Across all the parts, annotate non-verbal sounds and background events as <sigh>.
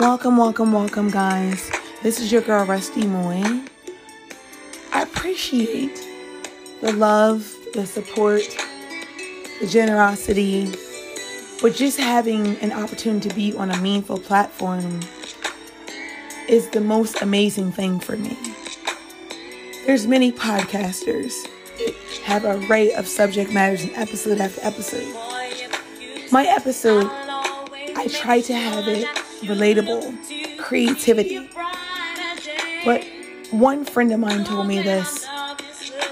Welcome, welcome, welcome, guys. This is your girl, Rusty Moy. I appreciate the love, the support, the generosity, but just having an opportunity to be on a meaningful platform is the most amazing thing for me. There's many podcasters have a array of subject matters in episode after episode. My episode, I try to have it relatable, creativity. But one friend of mine told me this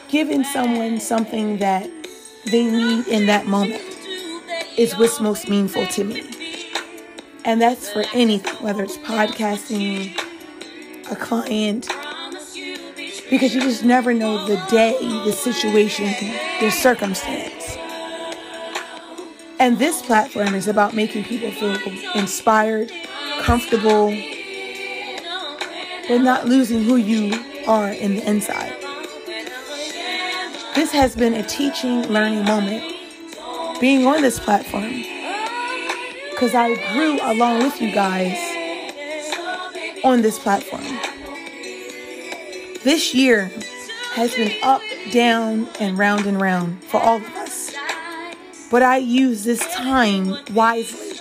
giving someone something that they need in that moment is what's most meaningful to me. And that's for anything, whether it's podcasting, a client, because you just never know the day, the situation, the circumstance. And this platform is about making people feel inspired, comfortable, but not losing who you are in the inside. This has been a teaching, learning moment being on this platform because I grew along with you guys on this platform. This year has been up, down, and round and round for all of us. But I use this time wisely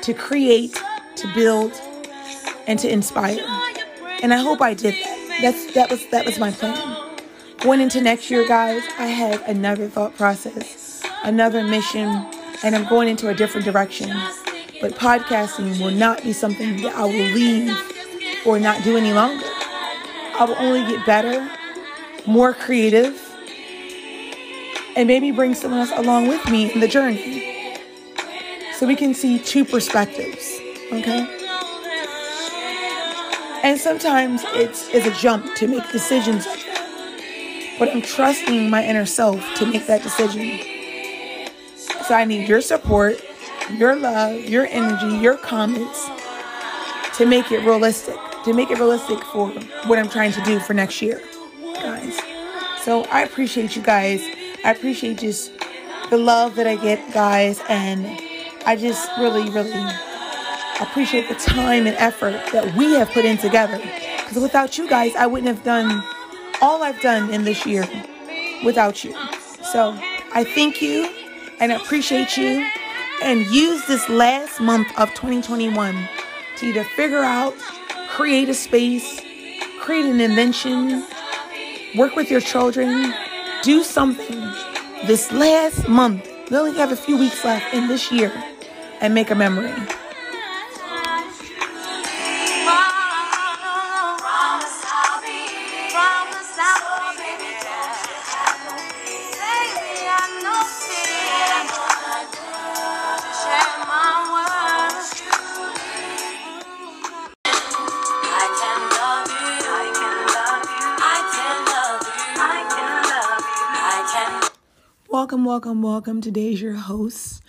to create, to build, and to inspire. And I hope I did that. That's that was that was my plan. Going into next year, guys, I have another thought process, another mission, and I'm going into a different direction. But podcasting will not be something that I will leave or not do any longer. I will only get better, more creative, and maybe bring someone else along with me in the journey. So we can see two perspectives, okay? And sometimes it's, it's a jump to make decisions. But I'm trusting my inner self to make that decision. So I need your support, your love, your energy, your comments to make it realistic to make it realistic for what I'm trying to do for next year, guys. So I appreciate you guys. I appreciate just the love that I get, guys, and I just really, really appreciate the time and effort that we have put in together. Because without you guys, I wouldn't have done all I've done in this year without you. So I thank you and appreciate you and use this last month of 2021 to either figure out create a space, create an invention, work with your children, do something this last month. We only have a few weeks left in this year and make a memory. Welcome, welcome, welcome. Today's your host,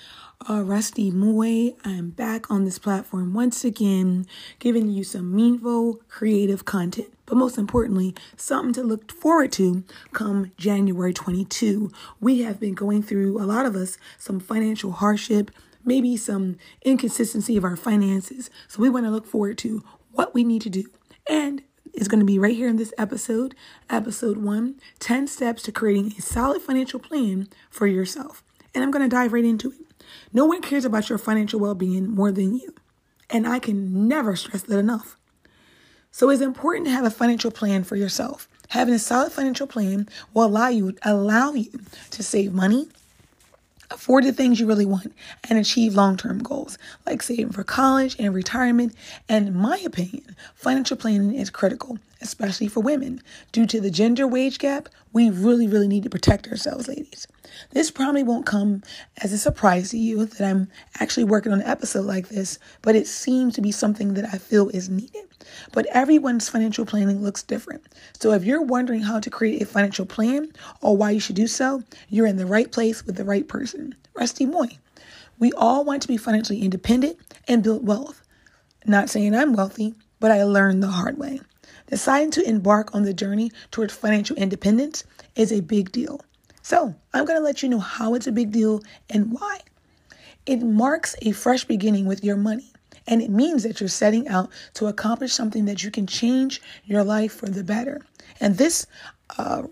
uh, Rusty Moy. I'm back on this platform once again, giving you some meaningful, creative content. But most importantly, something to look forward to come January 22. We have been going through, a lot of us, some financial hardship, maybe some inconsistency of our finances. So we want to look forward to what we need to do. And is going to be right here in this episode, episode one 10 steps to creating a solid financial plan for yourself. And I'm going to dive right into it. No one cares about your financial well being more than you. And I can never stress that enough. So it's important to have a financial plan for yourself. Having a solid financial plan will allow you allow you to save money, afford the things you really want, and achieve long term goals like saving for college and retirement. And in my opinion, financial planning is critical, especially for women. Due to the gender wage gap, we really, really need to protect ourselves, ladies. This probably won't come as a surprise to you that I'm actually working on an episode like this, but it seems to be something that I feel is needed. But everyone's financial planning looks different. So if you're wondering how to create a financial plan or why you should do so, you're in the right place with the right person. Rusty Moy. We all want to be financially independent and build wealth. Not saying I'm wealthy, but I learned the hard way. Deciding to embark on the journey towards financial independence is a big deal. So, I'm going to let you know how it's a big deal and why. It marks a fresh beginning with your money And it means that you're setting out to accomplish something that you can change your life for the better. And this uh,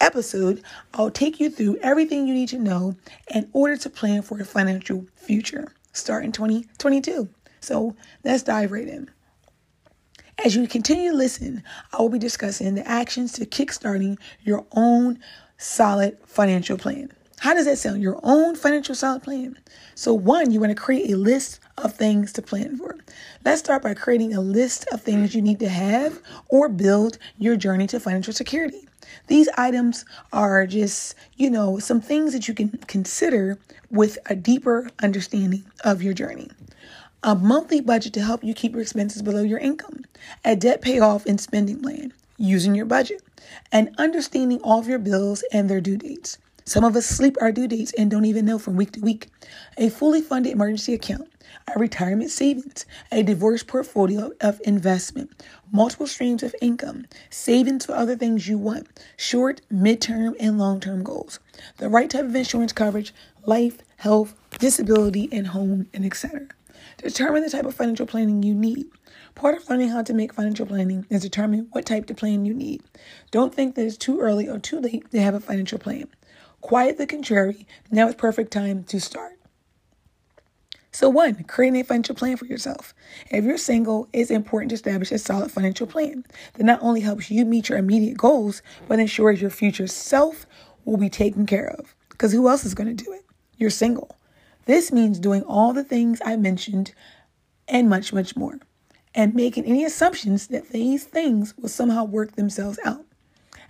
episode, I'll take you through everything you need to know in order to plan for a financial future starting 2022. So let's dive right in. As you continue to listen, I will be discussing the actions to kickstarting your own solid financial plan. How does that sound? Your own financial solid plan. So, one, you want to create a list of things to plan for. Let's start by creating a list of things you need to have or build your journey to financial security. These items are just, you know, some things that you can consider with a deeper understanding of your journey. A monthly budget to help you keep your expenses below your income. A debt payoff and spending plan using your budget. And understanding all of your bills and their due dates. Some of us sleep our due dates and don't even know from week to week. A fully funded emergency account, a retirement savings, a diverse portfolio of investment, multiple streams of income, savings for other things you want, short, midterm, and long term goals, the right type of insurance coverage, life, health, disability, and home, and etc. Determine the type of financial planning you need. Part of learning how to make financial planning is determine what type of plan you need. Don't think that it's too early or too late to have a financial plan. Quiet the contrary. Now is perfect time to start. So, one, create a financial plan for yourself. If you're single, it's important to establish a solid financial plan that not only helps you meet your immediate goals, but ensures your future self will be taken care of. Because who else is going to do it? You're single. This means doing all the things I mentioned and much, much more, and making any assumptions that these things will somehow work themselves out.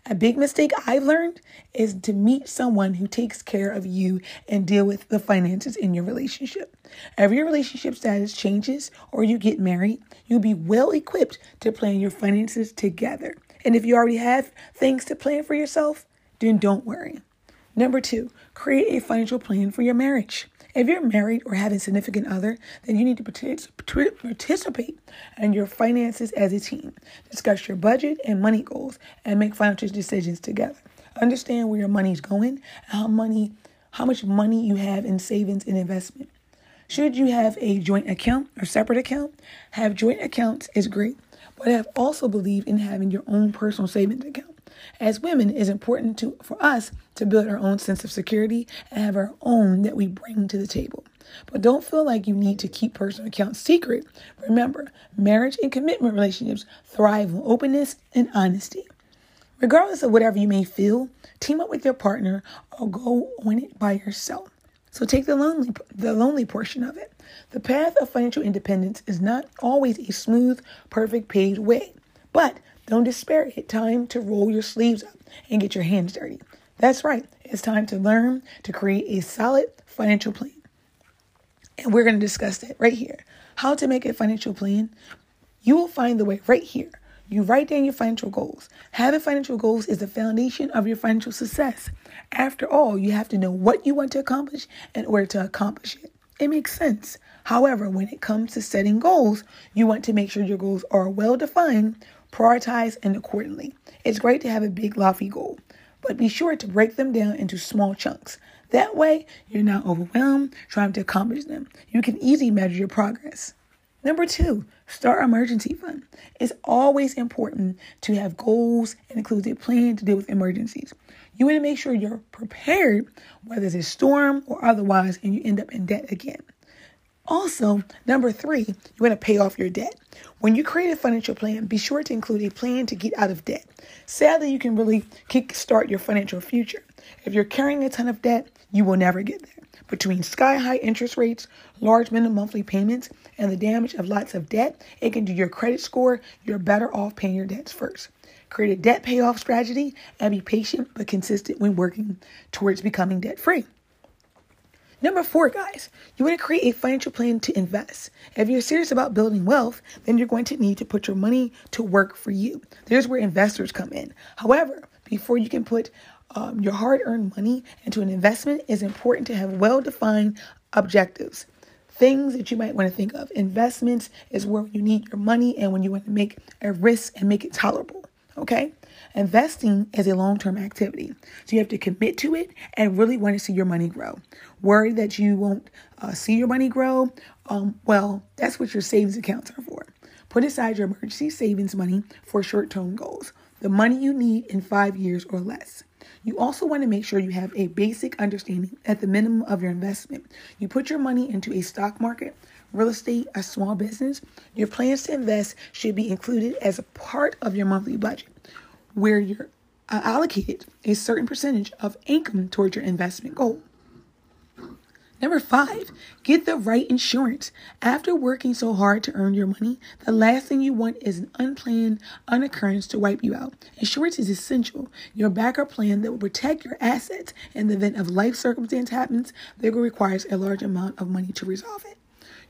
A big mistake I've learned is to meet someone who takes care of you and deal with the finances in your relationship. If your relationship status changes or you get married, you'll be well equipped to plan your finances together. And if you already have things to plan for yourself, then don't worry. Number two, create a financial plan for your marriage. If you're married or have a significant other, then you need to participate in your finances as a team. Discuss your budget and money goals and make financial decisions together. Understand where your money is going how money how much money you have in savings and investment. Should you have a joint account or separate account? Have joint accounts is great, but I have also believed in having your own personal savings account. As women, it's important to for us to build our own sense of security and have our own that we bring to the table. But don't feel like you need to keep personal accounts secret. Remember, marriage and commitment relationships thrive on openness and honesty. Regardless of whatever you may feel, team up with your partner or go on it by yourself. So take the lonely the lonely portion of it. The path of financial independence is not always a smooth, perfect paved way. But don't despair. It's time to roll your sleeves up and get your hands dirty. That's right. It's time to learn to create a solid financial plan. And we're going to discuss that right here. How to make a financial plan. You will find the way right here. You write down your financial goals. Having financial goals is the foundation of your financial success. After all, you have to know what you want to accomplish in order to accomplish it. It makes sense. However, when it comes to setting goals, you want to make sure your goals are well defined Prioritize and accordingly. It's great to have a big, lofty goal, but be sure to break them down into small chunks. That way, you're not overwhelmed trying to accomplish them. You can easily measure your progress. Number two, start emergency fund. It's always important to have goals and include a plan to deal with emergencies. You want to make sure you're prepared, whether it's a storm or otherwise, and you end up in debt again. Also, number three, you want to pay off your debt. When you create a financial plan, be sure to include a plan to get out of debt. Sadly, you can really kickstart your financial future. If you're carrying a ton of debt, you will never get there. Between sky high interest rates, large minimum monthly payments, and the damage of lots of debt, it can do your credit score. You're better off paying your debts first. Create a debt payoff strategy and be patient but consistent when working towards becoming debt free. Number four, guys, you want to create a financial plan to invest. If you're serious about building wealth, then you're going to need to put your money to work for you. There's where investors come in. However, before you can put um, your hard earned money into an investment, it's important to have well defined objectives. Things that you might want to think of. Investments is where you need your money and when you want to make a risk and make it tolerable. Okay? Investing is a long term activity. So you have to commit to it and really want to see your money grow. Worry that you won't uh, see your money grow. Um, well, that's what your savings accounts are for. Put aside your emergency savings money for short term goals, the money you need in five years or less. You also want to make sure you have a basic understanding at the minimum of your investment. You put your money into a stock market, real estate, a small business. Your plans to invest should be included as a part of your monthly budget, where you're uh, allocated a certain percentage of income towards your investment goal. Number five, get the right insurance. After working so hard to earn your money, the last thing you want is an unplanned unoccurrence to wipe you out. Insurance is essential. Your backup plan that will protect your assets in the event of life circumstance happens that requires a large amount of money to resolve it.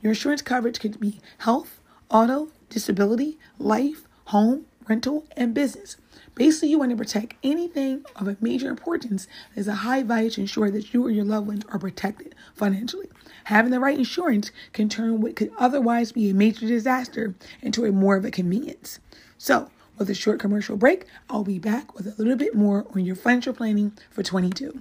Your insurance coverage could be health, auto, disability, life, home, rental, and business. Basically, you want to protect anything of a major importance that is a high value to ensure that you or your loved ones are protected financially. Having the right insurance can turn what could otherwise be a major disaster into a more of a convenience. So, with a short commercial break, I'll be back with a little bit more on your financial planning for 22.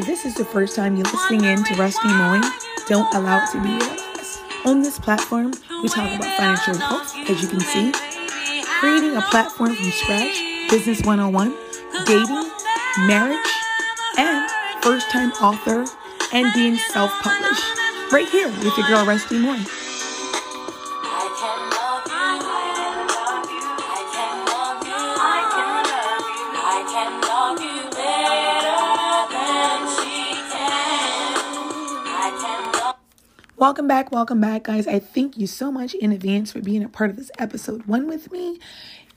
If this is the first time you're listening in to Rusty Moy, don't allow it to be your last. On this platform, we talk about financial health, as you can see, creating a platform from scratch, business 101, dating, marriage, and first time author, and being self published. Right here with your girl, Rusty Moy. Welcome back, welcome back, guys. I thank you so much in advance for being a part of this episode one with me.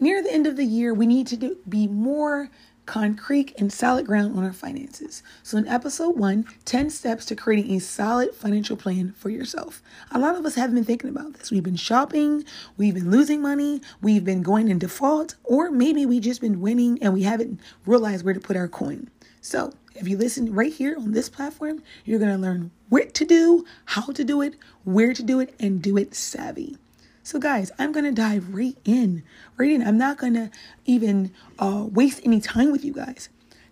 Near the end of the year, we need to do, be more concrete and solid ground on our finances. So, in episode one, 10 steps to creating a solid financial plan for yourself. A lot of us haven't been thinking about this. We've been shopping, we've been losing money, we've been going in default, or maybe we just been winning and we haven't realized where to put our coin. So, if you listen right here on this platform, you're going to learn what to do, how to do it, where to do it, and do it savvy. So, guys, I'm going to dive right in. Right in. I'm not going to even uh, waste any time with you guys.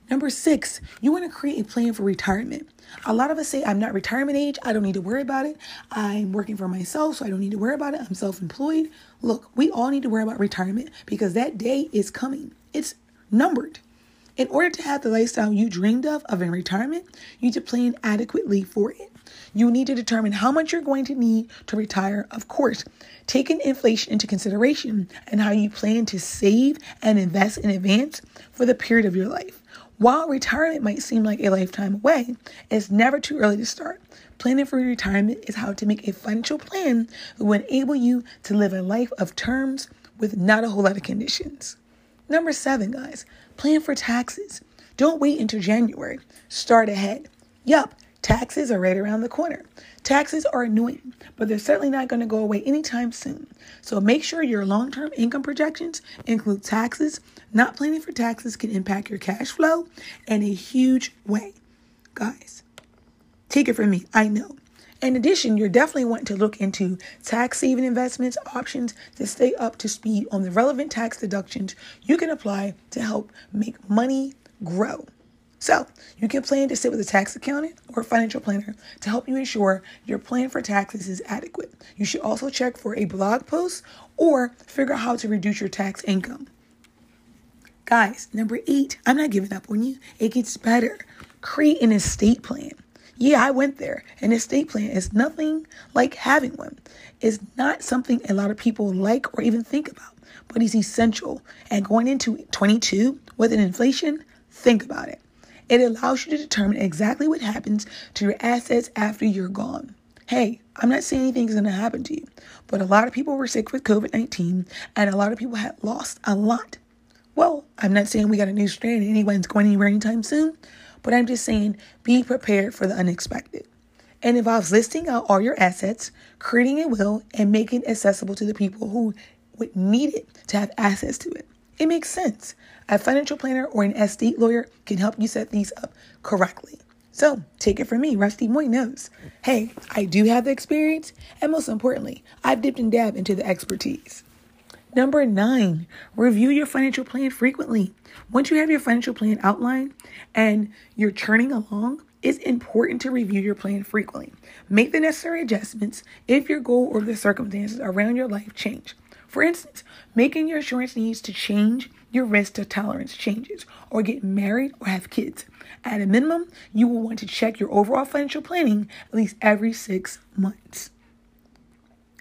Number six, you want to create a plan for retirement. A lot of us say, I'm not retirement age. I don't need to worry about it. I'm working for myself, so I don't need to worry about it. I'm self employed. Look, we all need to worry about retirement because that day is coming, it's numbered. In order to have the lifestyle you dreamed of of in retirement, you need to plan adequately for it. You need to determine how much you're going to need to retire, of course, taking inflation into consideration and how you plan to save and invest in advance for the period of your life. While retirement might seem like a lifetime away, it's never too early to start. Planning for retirement is how to make a financial plan that will enable you to live a life of terms with not a whole lot of conditions. Number seven, guys, plan for taxes. Don't wait until January. Start ahead. Yup, taxes are right around the corner. Taxes are annoying, but they're certainly not going to go away anytime soon. So make sure your long term income projections include taxes. Not planning for taxes can impact your cash flow in a huge way. Guys, take it from me. I know. In addition, you're definitely wanting to look into tax saving investments options to stay up to speed on the relevant tax deductions you can apply to help make money grow. So, you can plan to sit with a tax accountant or financial planner to help you ensure your plan for taxes is adequate. You should also check for a blog post or figure out how to reduce your tax income. Guys, number eight, I'm not giving up on you. It gets better. Create an estate plan. Yeah, I went there. An estate plan is nothing like having one. It's not something a lot of people like or even think about, but it's essential. And going into 22 with an inflation, think about it. It allows you to determine exactly what happens to your assets after you're gone. Hey, I'm not saying anything's going to happen to you, but a lot of people were sick with COVID 19 and a lot of people had lost a lot. Well, I'm not saying we got a new strain and anyone's going anywhere anytime soon, but I'm just saying be prepared for the unexpected. It involves listing out all your assets, creating a will, and making it accessible to the people who would need it to have access to it. It makes sense. A financial planner or an estate lawyer can help you set these up correctly. So take it from me, Rusty Moy knows. Hey, I do have the experience, and most importantly, I've dipped and dabbed into the expertise. Number nine, review your financial plan frequently. Once you have your financial plan outlined and you're churning along, it's important to review your plan frequently. Make the necessary adjustments if your goal or the circumstances around your life change. For instance, making your insurance needs to change, your risk to tolerance changes, or get married or have kids. At a minimum, you will want to check your overall financial planning at least every six months.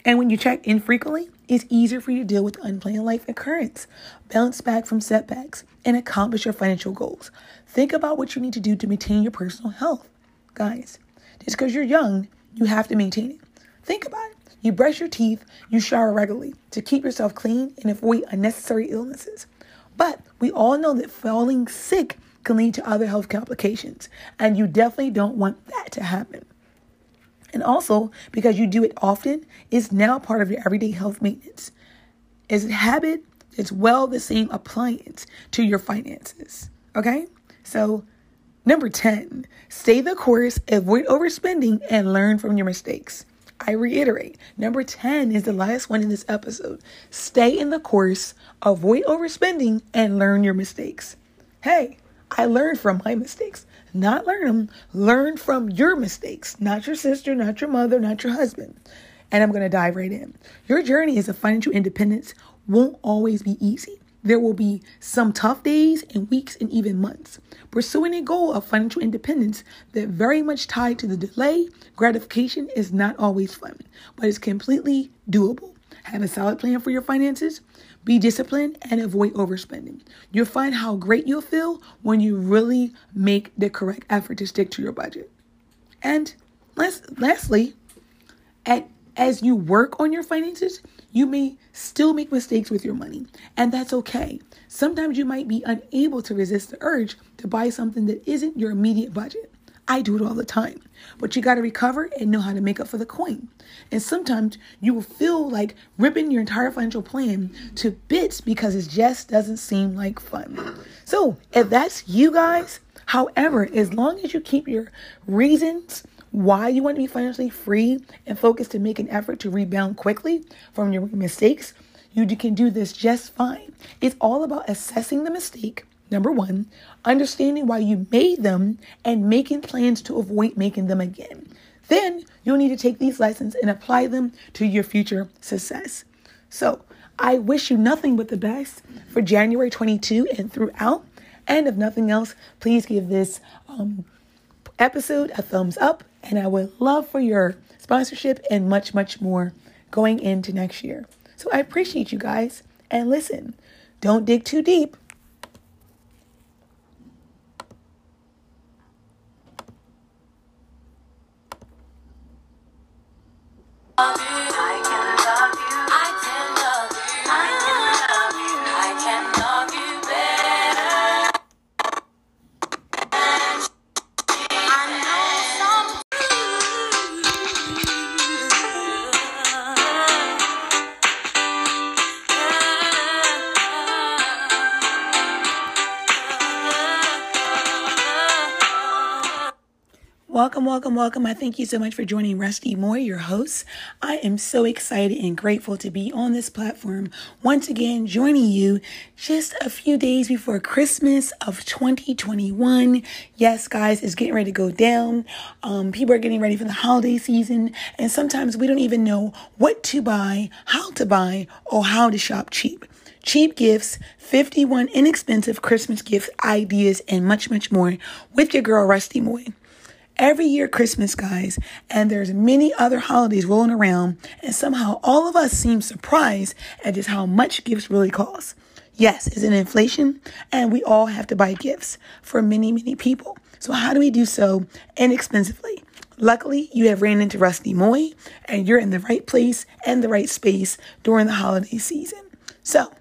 And when you check infrequently, it's easier for you to deal with unplanned life occurrence, bounce back from setbacks, and accomplish your financial goals. Think about what you need to do to maintain your personal health. Guys, just because you're young, you have to maintain it. Think about it. You brush your teeth, you shower regularly to keep yourself clean and avoid unnecessary illnesses. But we all know that falling sick can lead to other health complications, and you definitely don't want that to happen. And also, because you do it often, it's now part of your everyday health maintenance. It's a habit, it's well the same appliance to your finances. Okay? So, number 10, stay the course, avoid overspending, and learn from your mistakes. I reiterate, number 10 is the last one in this episode. Stay in the course, avoid overspending, and learn your mistakes. Hey, I learned from my mistakes. Not learn them, learn from your mistakes, not your sister, not your mother, not your husband. And I'm going to dive right in. Your journey as a financial independence won't always be easy. There will be some tough days and weeks and even months. Pursuing a goal of financial independence that very much tied to the delay gratification is not always fun, but it's completely doable. Have a solid plan for your finances, be disciplined, and avoid overspending. You'll find how great you'll feel when you really make the correct effort to stick to your budget. And last, lastly, at, as you work on your finances, you may still make mistakes with your money, and that's okay. Sometimes you might be unable to resist the urge to buy something that isn't your immediate budget. I do it all the time. But you got to recover and know how to make up for the coin. And sometimes you will feel like ripping your entire financial plan to bits because it just doesn't seem like fun. So, if that's you guys, however, as long as you keep your reasons why you want to be financially free and focus to make an effort to rebound quickly from your mistakes, you can do this just fine. It's all about assessing the mistake Number one, understanding why you made them and making plans to avoid making them again. Then you'll need to take these lessons and apply them to your future success. So I wish you nothing but the best for January 22 and throughout. And if nothing else, please give this um, episode a thumbs up. And I would love for your sponsorship and much, much more going into next year. So I appreciate you guys. And listen, don't dig too deep. I Welcome, welcome, welcome. I thank you so much for joining Rusty Moy, your host. I am so excited and grateful to be on this platform once again, joining you just a few days before Christmas of 2021. Yes, guys, it's getting ready to go down. Um, people are getting ready for the holiday season, and sometimes we don't even know what to buy, how to buy, or how to shop cheap cheap gifts, 51 inexpensive Christmas gift ideas, and much, much more with your girl, Rusty Moy every year Christmas, guys, and there's many other holidays rolling around, and somehow all of us seem surprised at just how much gifts really cost. Yes, it's an inflation, and we all have to buy gifts for many, many people. So how do we do so inexpensively? Luckily, you have ran into Rusty Moy, and you're in the right place and the right space during the holiday season. So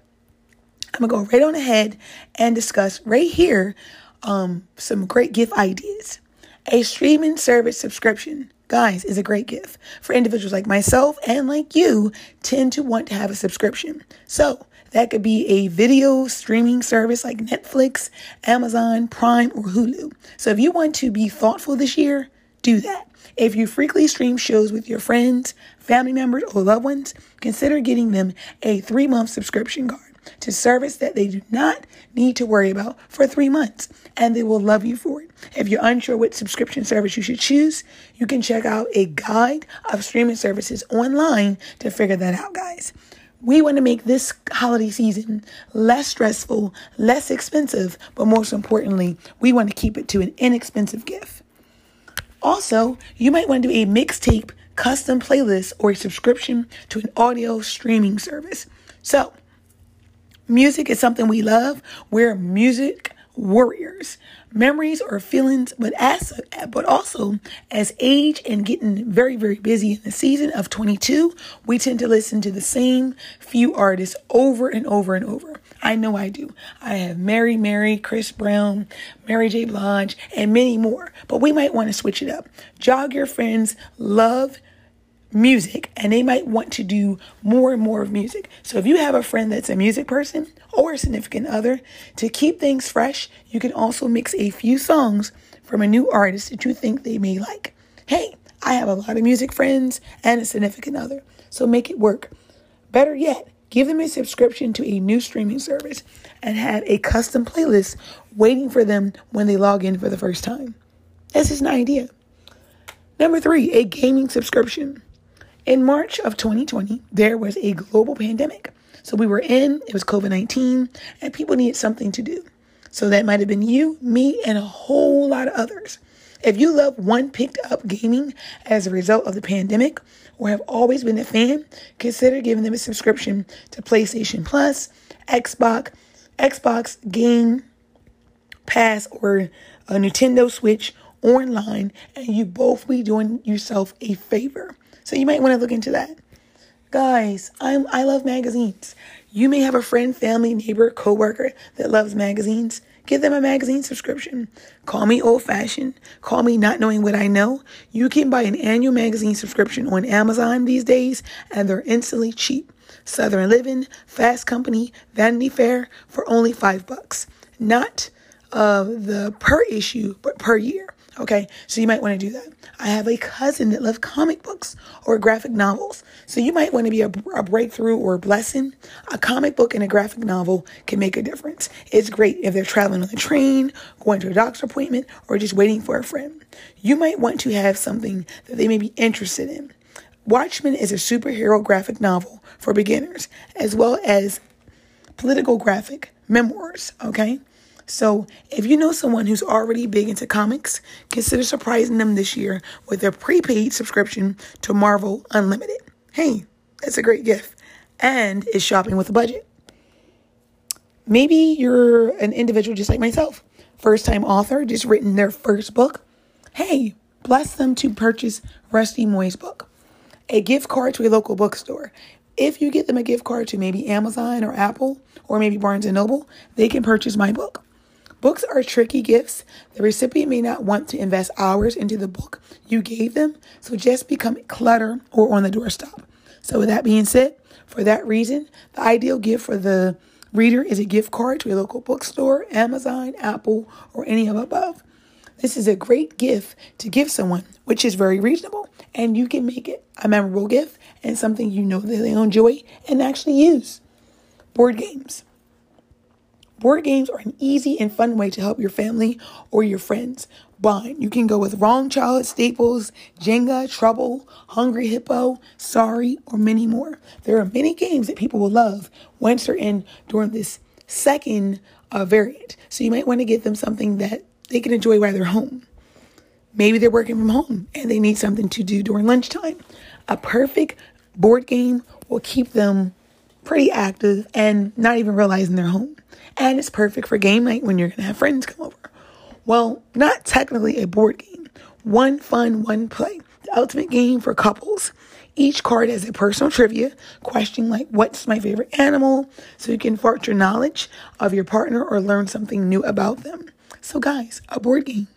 I'm gonna go right on ahead and discuss right here um, some great gift ideas. A streaming service subscription, guys, is a great gift for individuals like myself and like you tend to want to have a subscription. So That could be a video streaming service like Netflix, Amazon, Prime, or Hulu. So if you want to be thoughtful this year, do that. If you frequently stream shows with your friends, family members, or loved ones, consider getting them a three month subscription card to service that they do not need to worry about for three months, and they will love you for it. If you're unsure what subscription service you should choose, you can check out a guide of streaming services online to figure that out, guys. We want to make this holiday season less stressful, less expensive, but most importantly, we want to keep it to an inexpensive gift. Also, you might want to do a mixtape, custom playlist, or a subscription to an audio streaming service. So, music is something we love. We're music warriors memories or feelings, but as but also as age and getting very very busy in the season of 22, we tend to listen to the same few artists over and over and over. I know I do. I have Mary Mary, Chris Brown, Mary J. Blige, and many more. But we might want to switch it up. Jog your friends love music and they might want to do more and more of music. So if you have a friend that's a music person or a significant other, to keep things fresh, you can also mix a few songs from a new artist that you think they may like. Hey, I have a lot of music friends and a significant other, so make it work. Better yet, give them a subscription to a new streaming service and have a custom playlist waiting for them when they log in for the first time. This is an idea. Number three, a gaming subscription. In March of 2020, there was a global pandemic. So we were in, it was COVID 19, and people needed something to do. So that might have been you, me, and a whole lot of others. If you love one picked up gaming as a result of the pandemic or have always been a fan, consider giving them a subscription to PlayStation Plus, Xbox, Xbox Game Pass, or a Nintendo Switch online, and you both be doing yourself a favor. So you might want to look into that. Guys, I'm I love magazines. You may have a friend, family, neighbor, coworker that loves magazines. Give them a magazine subscription. Call me old fashioned. Call me not knowing what I know. You can buy an annual magazine subscription on Amazon these days, and they're instantly cheap. Southern Living, Fast Company, Vanity Fair for only five bucks. Not uh, the per issue, but per year. Okay, so you might want to do that. I have a cousin that loves comic books or graphic novels. So you might want to be a, a, breakthrough or a blessing. A comic book and a graphic novel can make a difference. It's great if they're traveling on the train, going to a doctor's appointment, or just waiting for a friend. You might want to have something that they may be interested in. Watchmen is a superhero graphic novel for beginners, as well as political graphic memoirs, okay? So, if you know someone who's already big into comics, consider surprising them this year with a prepaid subscription to Marvel Unlimited. Hey, that's a great gift and is shopping with a budget. Maybe you're an individual just like myself, first time author, just written their first book. Hey, bless them to purchase Rusty Moy's book. A gift card to a local bookstore. If you get them a gift card to maybe Amazon or Apple or maybe Barnes and Noble, they can purchase my book. Books are tricky gifts. The recipient may not want to invest hours into the book you gave them, so just become clutter or on the doorstop. So, with that being said, for that reason, the ideal gift for the reader is a gift card to a local bookstore, Amazon, Apple, or any of above. This is a great gift to give someone, which is very reasonable, and you can make it a memorable gift and something you know that they'll enjoy and actually use. Board games. Board games are an easy and fun way to help your family or your friends bond. You can go with Wrong Child, Staples, Jenga, Trouble, Hungry Hippo, Sorry, or many more. There are many games that people will love once they're in during this second uh, variant. So you might want to get them something that they can enjoy while they're home. Maybe they're working from home and they need something to do during lunchtime. A perfect board game will keep them pretty active and not even realizing they're home. And it's perfect for game night when you're going to have friends come over. Well, not technically a board game. One fun, one play. The ultimate game for couples. Each card has a personal trivia question like, What's my favorite animal? So you can fart your knowledge of your partner or learn something new about them. So, guys, a board game.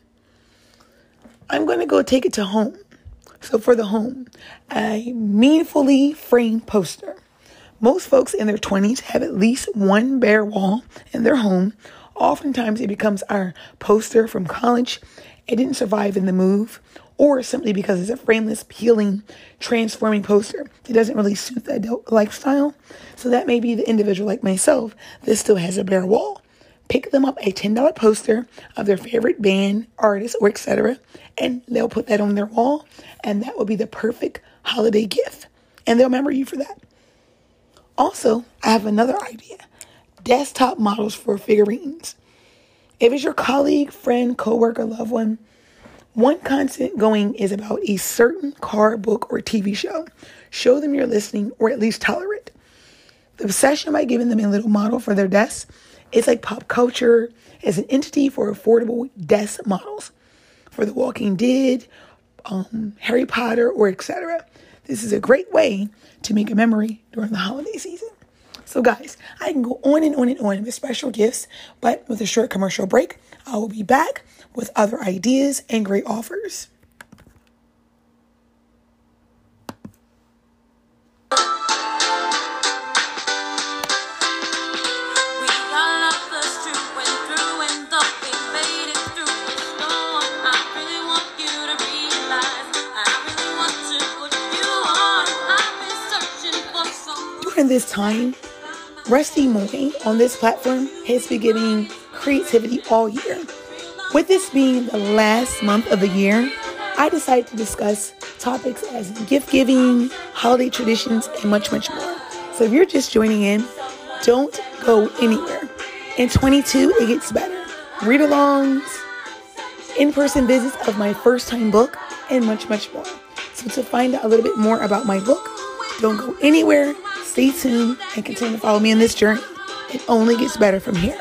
I'm going to go take it to home. So, for the home, a meaningfully framed poster Most folks in their 20s have at least one bare wall in their home. Oftentimes, it becomes our poster from college. It didn't survive in the move, or simply because it's a frameless, peeling, transforming poster. It doesn't really suit the adult lifestyle. So, that may be the individual like myself that still has a bare wall. Pick them up a $10 poster of their favorite band, artist, or etc., and they'll put that on their wall, and that will be the perfect holiday gift. And they'll remember you for that. Also, I have another idea desktop models for figurines. If it's your colleague, friend, coworker, loved one, one content going is about a certain car, book, or TV show. Show them you're listening or at least tolerate. The obsession by giving them a little model for their desk is like pop culture as an entity for affordable desk models for The Walking Dead, um, Harry Potter, or etc. This is a great way to make a memory during the holiday season. So, guys, I can go on and on and on with special gifts, but with a short commercial break, I will be back with other ideas and great offers. Time, Rusty Moy on this platform has been giving creativity all year. With this being the last month of the year, I decided to discuss topics as gift giving, holiday traditions, and much, much more. So if you're just joining in, don't go anywhere. In 22, it gets better. Read alongs, in person visits of my first time book, and much, much more. So to find out a little bit more about my book, don't go anywhere. Stay tuned and continue to follow me on this journey. It only gets better from here.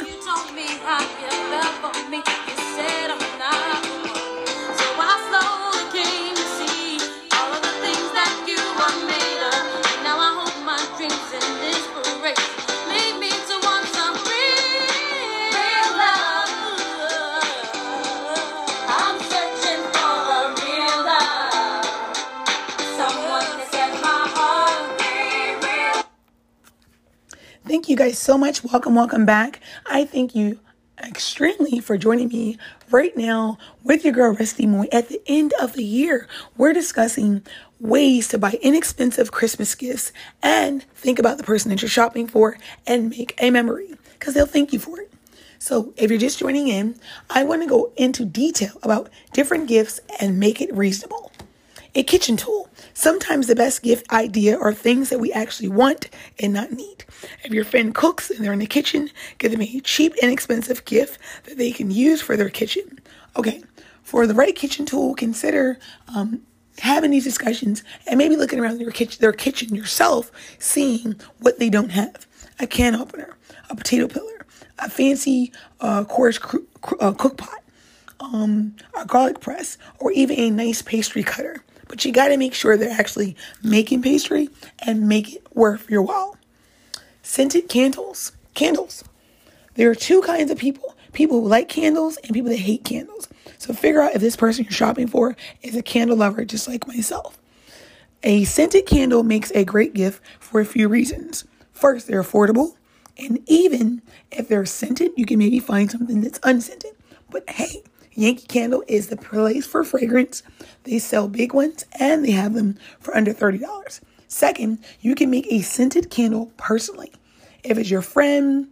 So much. Welcome, welcome back. I thank you extremely for joining me right now with your girl Rusty Moy. At the end of the year, we're discussing ways to buy inexpensive Christmas gifts and think about the person that you're shopping for and make a memory because they'll thank you for it. So, if you're just joining in, I want to go into detail about different gifts and make it reasonable. A kitchen tool. Sometimes the best gift idea are things that we actually want and not need. If your friend cooks and they're in the kitchen, give them a cheap, inexpensive gift that they can use for their kitchen. Okay, for the right kitchen tool, consider um, having these discussions and maybe looking around your kitchen, their kitchen yourself, seeing what they don't have. A can opener, a potato peeler, a fancy uh, coarse cr- cr- uh, cook pot, um, a garlic press, or even a nice pastry cutter. But you got to make sure they're actually making pastry and make it worth your while. Scented candles. Candles. There are two kinds of people people who like candles and people that hate candles. So figure out if this person you're shopping for is a candle lover just like myself. A scented candle makes a great gift for a few reasons. First, they're affordable, and even if they're scented, you can maybe find something that's unscented. But hey, Yankee Candle is the place for fragrance. They sell big ones and they have them for under $30. Second, you can make a scented candle personally. If it's your friend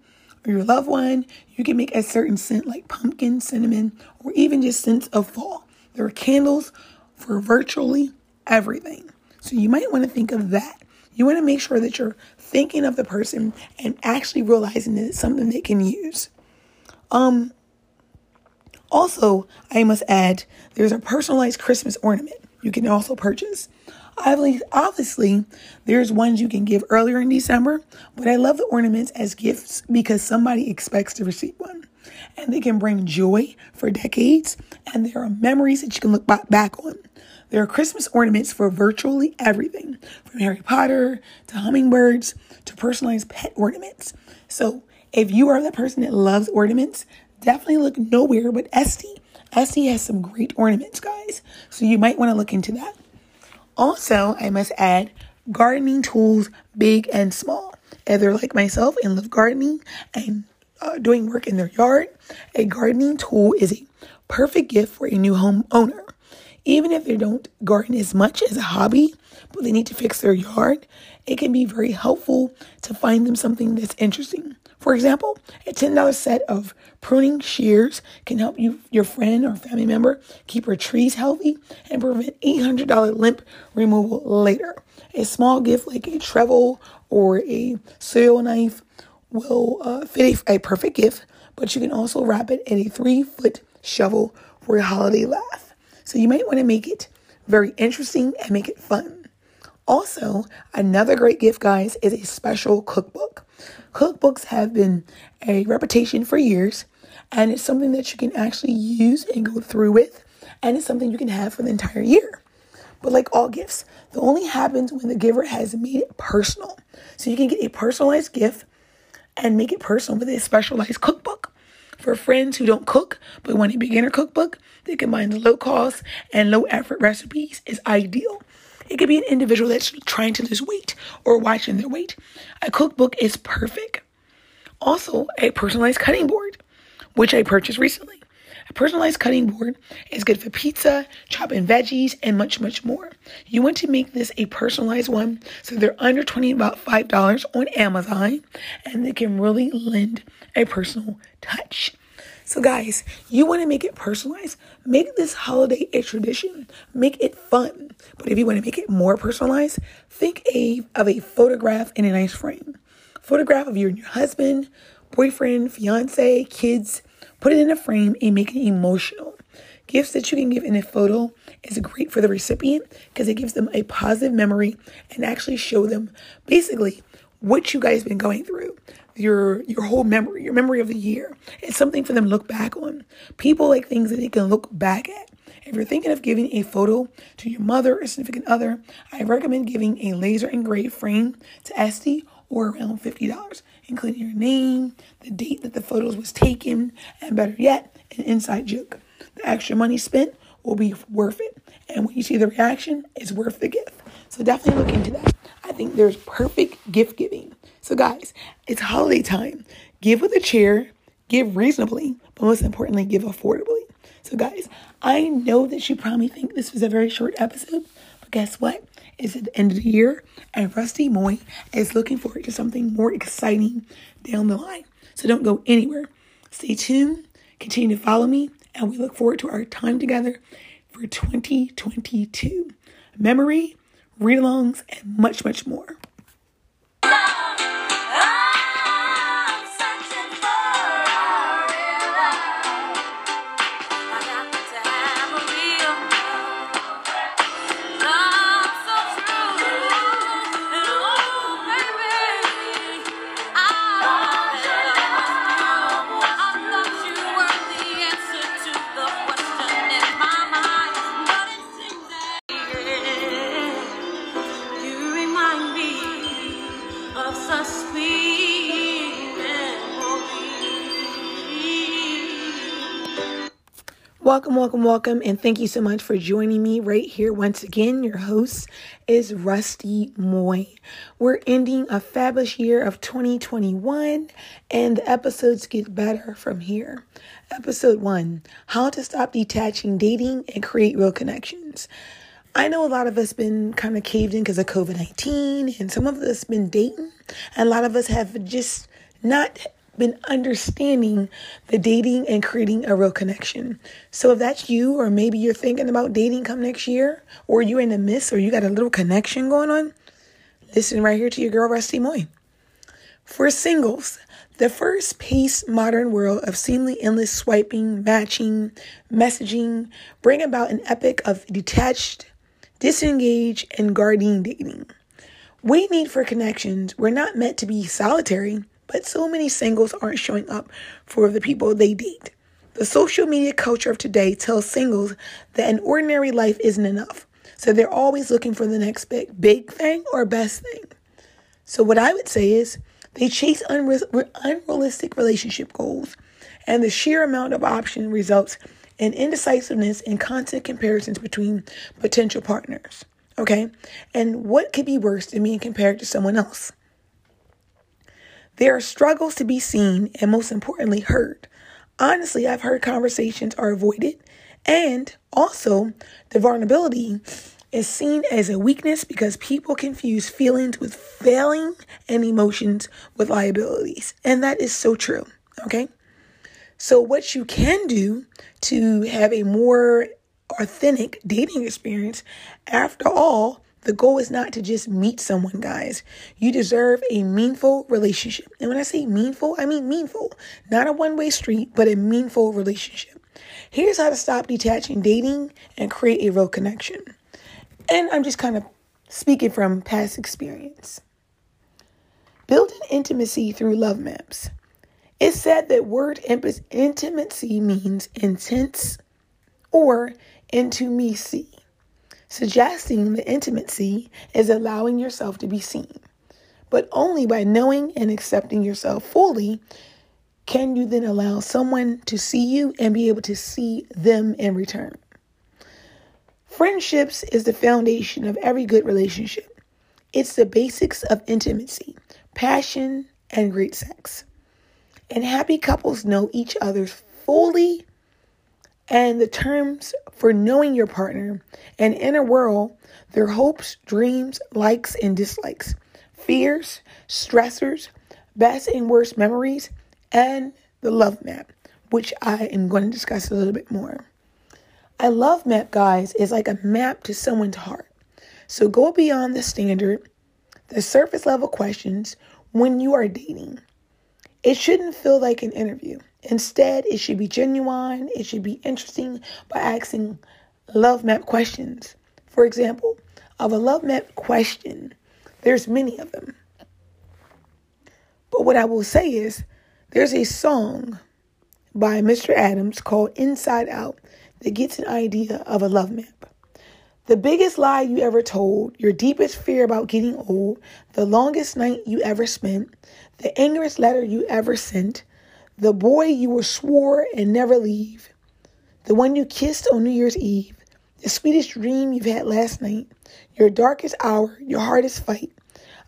or your loved one, you can make a certain scent like pumpkin, cinnamon, or even just scents of fall. There are candles for virtually everything. So you might want to think of that. You want to make sure that you're thinking of the person and actually realizing that it's something they can use. Um, also, I must add, there's a personalized Christmas ornament you can also purchase. Obviously, there's ones you can give earlier in December, but I love the ornaments as gifts because somebody expects to receive one. And they can bring joy for decades, and there are memories that you can look back on. There are Christmas ornaments for virtually everything, from Harry Potter to hummingbirds to personalized pet ornaments. So, if you are the person that loves ornaments, definitely look nowhere but Esty. Esty has some great ornaments, guys. So you might want to look into that. Also, I must add gardening tools, big and small. if they're like myself and love gardening and uh, doing work in their yard, a gardening tool is a perfect gift for a new home owner. Even if they don't garden as much as a hobby, but they need to fix their yard, it can be very helpful to find them something that's interesting. For example, a $10 set of pruning shears can help you, your friend or family member keep her trees healthy and prevent $800 limp removal later. A small gift like a treble or a cereal knife will uh, fit a, a perfect gift, but you can also wrap it in a three foot shovel for a holiday laugh. So you might want to make it very interesting and make it fun. Also, another great gift, guys, is a special cookbook. Cookbooks have been a reputation for years, and it's something that you can actually use and go through with, and it's something you can have for the entire year. But like all gifts, that only happens when the giver has made it personal. So you can get a personalized gift and make it personal with a specialized cookbook. For friends who don't cook but want a beginner cookbook that combines low cost and low effort recipes is ideal. It could be an individual that's trying to lose weight or watching their weight. A cookbook is perfect. Also, a personalized cutting board, which I purchased recently. A personalized cutting board is good for pizza, chopping veggies, and much, much more. You want to make this a personalized one so they're under 20 about $5 on Amazon and they can really lend a personal touch. So, guys, you want to make it personalized. Make this holiday a tradition. Make it fun. But if you want to make it more personalized, think a, of a photograph in a nice frame. Photograph of you and your husband, boyfriend, fiance, kids, Put it in a frame and make it emotional. Gifts that you can give in a photo is great for the recipient because it gives them a positive memory and actually show them basically what you guys been going through your your whole memory your memory of the year it's something for them to look back on people like things that they can look back at if you're thinking of giving a photo to your mother or significant other i recommend giving a laser engraved frame to Etsy or around $50 including your name, the date that the photos was taken, and better yet, an inside joke. The extra money spent will be worth it. And when you see the reaction, it's worth the gift. So definitely look into that. I think there's perfect gift giving. So guys, it's holiday time. Give with a chair, give reasonably, but most importantly, give affordably. So guys, I know that you probably think this was a very short episode, but guess what? It's at the end of the year, and Rusty Moy is looking forward to something more exciting down the line. So don't go anywhere. Stay tuned, continue to follow me, and we look forward to our time together for 2022. Memory, read alongs, and much, much more. Welcome, welcome, welcome, and thank you so much for joining me right here once again. Your host is Rusty Moy. We're ending a fabulous year of 2021, and the episodes get better from here. Episode one How to Stop Detaching Dating and Create Real Connections. I know a lot of us been kind of caved in because of COVID 19, and some of us been dating, and a lot of us have just not been understanding the dating and creating a real connection. So if that's you, or maybe you're thinking about dating come next year, or you're in the midst, or you got a little connection going on, listen right here to your girl Rusty Moy. For singles, the first pace modern world of seemingly endless swiping, matching, messaging bring about an epic of detached, disengaged, and guarding dating. We need for connections. We're not meant to be solitary. But so many singles aren't showing up for the people they date. The social media culture of today tells singles that an ordinary life isn't enough. So they're always looking for the next big, big thing or best thing. So what I would say is they chase unre- unrealistic relationship goals, and the sheer amount of option results in indecisiveness and constant comparisons between potential partners. Okay? And what could be worse than being compared to someone else? There are struggles to be seen and, most importantly, heard. Honestly, I've heard conversations are avoided, and also the vulnerability is seen as a weakness because people confuse feelings with failing and emotions with liabilities. And that is so true. Okay. So, what you can do to have a more authentic dating experience, after all, the goal is not to just meet someone, guys. You deserve a meaningful relationship. And when I say meaningful, I mean meaningful. Not a one way street, but a meaningful relationship. Here's how to stop detaching dating and create a real connection. And I'm just kind of speaking from past experience. Build an intimacy through love maps. It's said that word intimacy means intense or intimacy Suggesting the intimacy is allowing yourself to be seen. But only by knowing and accepting yourself fully can you then allow someone to see you and be able to see them in return. Friendships is the foundation of every good relationship. It's the basics of intimacy, passion, and great sex. And happy couples know each other fully and the terms for knowing your partner and inner world, their hopes, dreams, likes, and dislikes, fears, stressors, best and worst memories, and the love map, which I am going to discuss a little bit more. A love map, guys, is like a map to someone's heart. So go beyond the standard, the surface level questions when you are dating. It shouldn't feel like an interview. Instead, it should be genuine, it should be interesting by asking love map questions. For example, of a love map question, there's many of them. But what I will say is there's a song by Mr. Adams called Inside Out that gets an idea of a love map. The biggest lie you ever told, your deepest fear about getting old, the longest night you ever spent, the angriest letter you ever sent, the boy you were swore and never leave, the one you kissed on New Year's Eve, the sweetest dream you've had last night, your darkest hour, your hardest fight.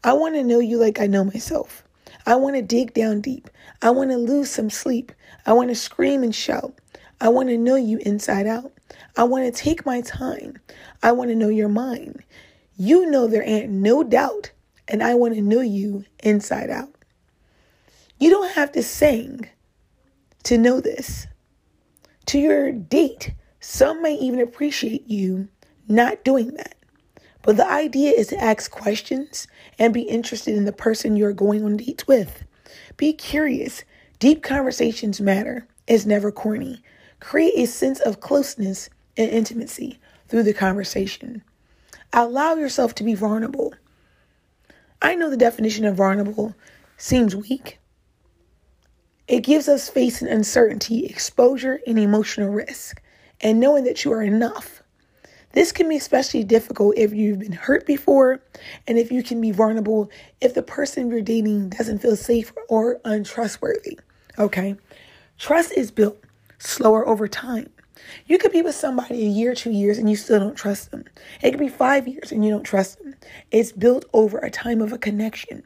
I want to know you like I know myself. I want to dig down deep. I want to lose some sleep. I want to scream and shout. I want to know you inside out. I want to take my time. I want to know your mind. You know there ain't no doubt, and I want to know you inside out. You don't have to sing to know this. To your date, some may even appreciate you not doing that. But the idea is to ask questions and be interested in the person you're going on dates with. Be curious. Deep conversations matter. It's never corny. Create a sense of closeness and intimacy through the conversation. Allow yourself to be vulnerable. I know the definition of vulnerable seems weak, it gives us facing uncertainty, exposure, and emotional risk, and knowing that you are enough. This can be especially difficult if you've been hurt before and if you can be vulnerable if the person you're dating doesn't feel safe or untrustworthy. Okay? Trust is built slower over time. You could be with somebody a year, two years, and you still don't trust them. It could be five years and you don't trust them. It's built over a time of a connection.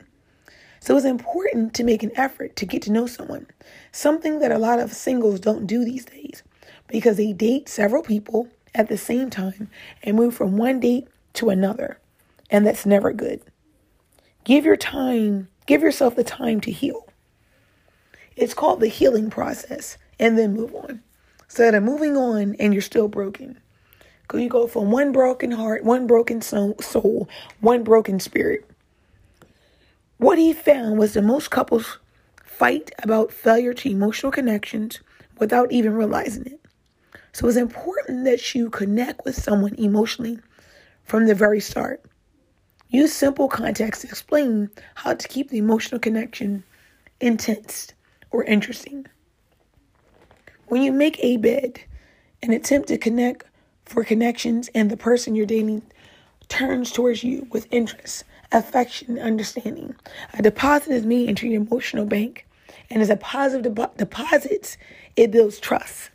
So it's important to make an effort to get to know someone, something that a lot of singles don't do these days because they date several people at the same time and move from one date to another. And that's never good. Give your time, give yourself the time to heal. It's called the healing process and then move on. So that moving on and you're still broken. Because you go from one broken heart, one broken soul, one broken spirit what he found was that most couples fight about failure to emotional connections without even realizing it. So it's important that you connect with someone emotionally from the very start. Use simple context to explain how to keep the emotional connection intense or interesting. When you make a bed an attempt to connect for connections and the person you're dating turns towards you with interest, affection, understanding. A deposit is made into your emotional bank, and as a positive de- it builds trust.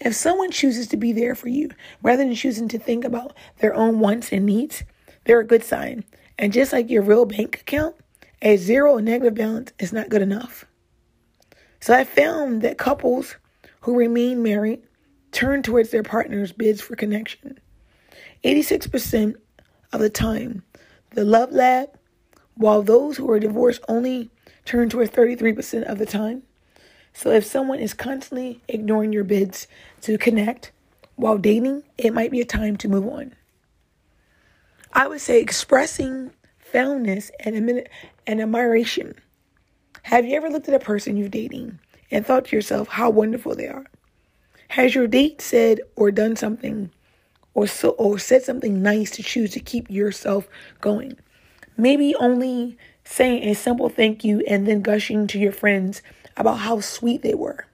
If someone chooses to be there for you rather than choosing to think about their own wants and needs, they're a good sign. And just like your real bank account, A zero or negative balance is not good enough. So I found that couples who remain married turn towards their partner's bids for connection. 86% of the time, the love lab, while those who are divorced only turn towards 33% of the time. So if someone is constantly ignoring your bids to connect while dating, it might be a time to move on. I would say expressing fondness and, and admiration. Have you ever looked at a person you're dating and thought to yourself how wonderful they are? Has your date said or done something or so or said something nice to choose to keep yourself going? Maybe only saying a simple thank you and then gushing to your friends about how sweet they were.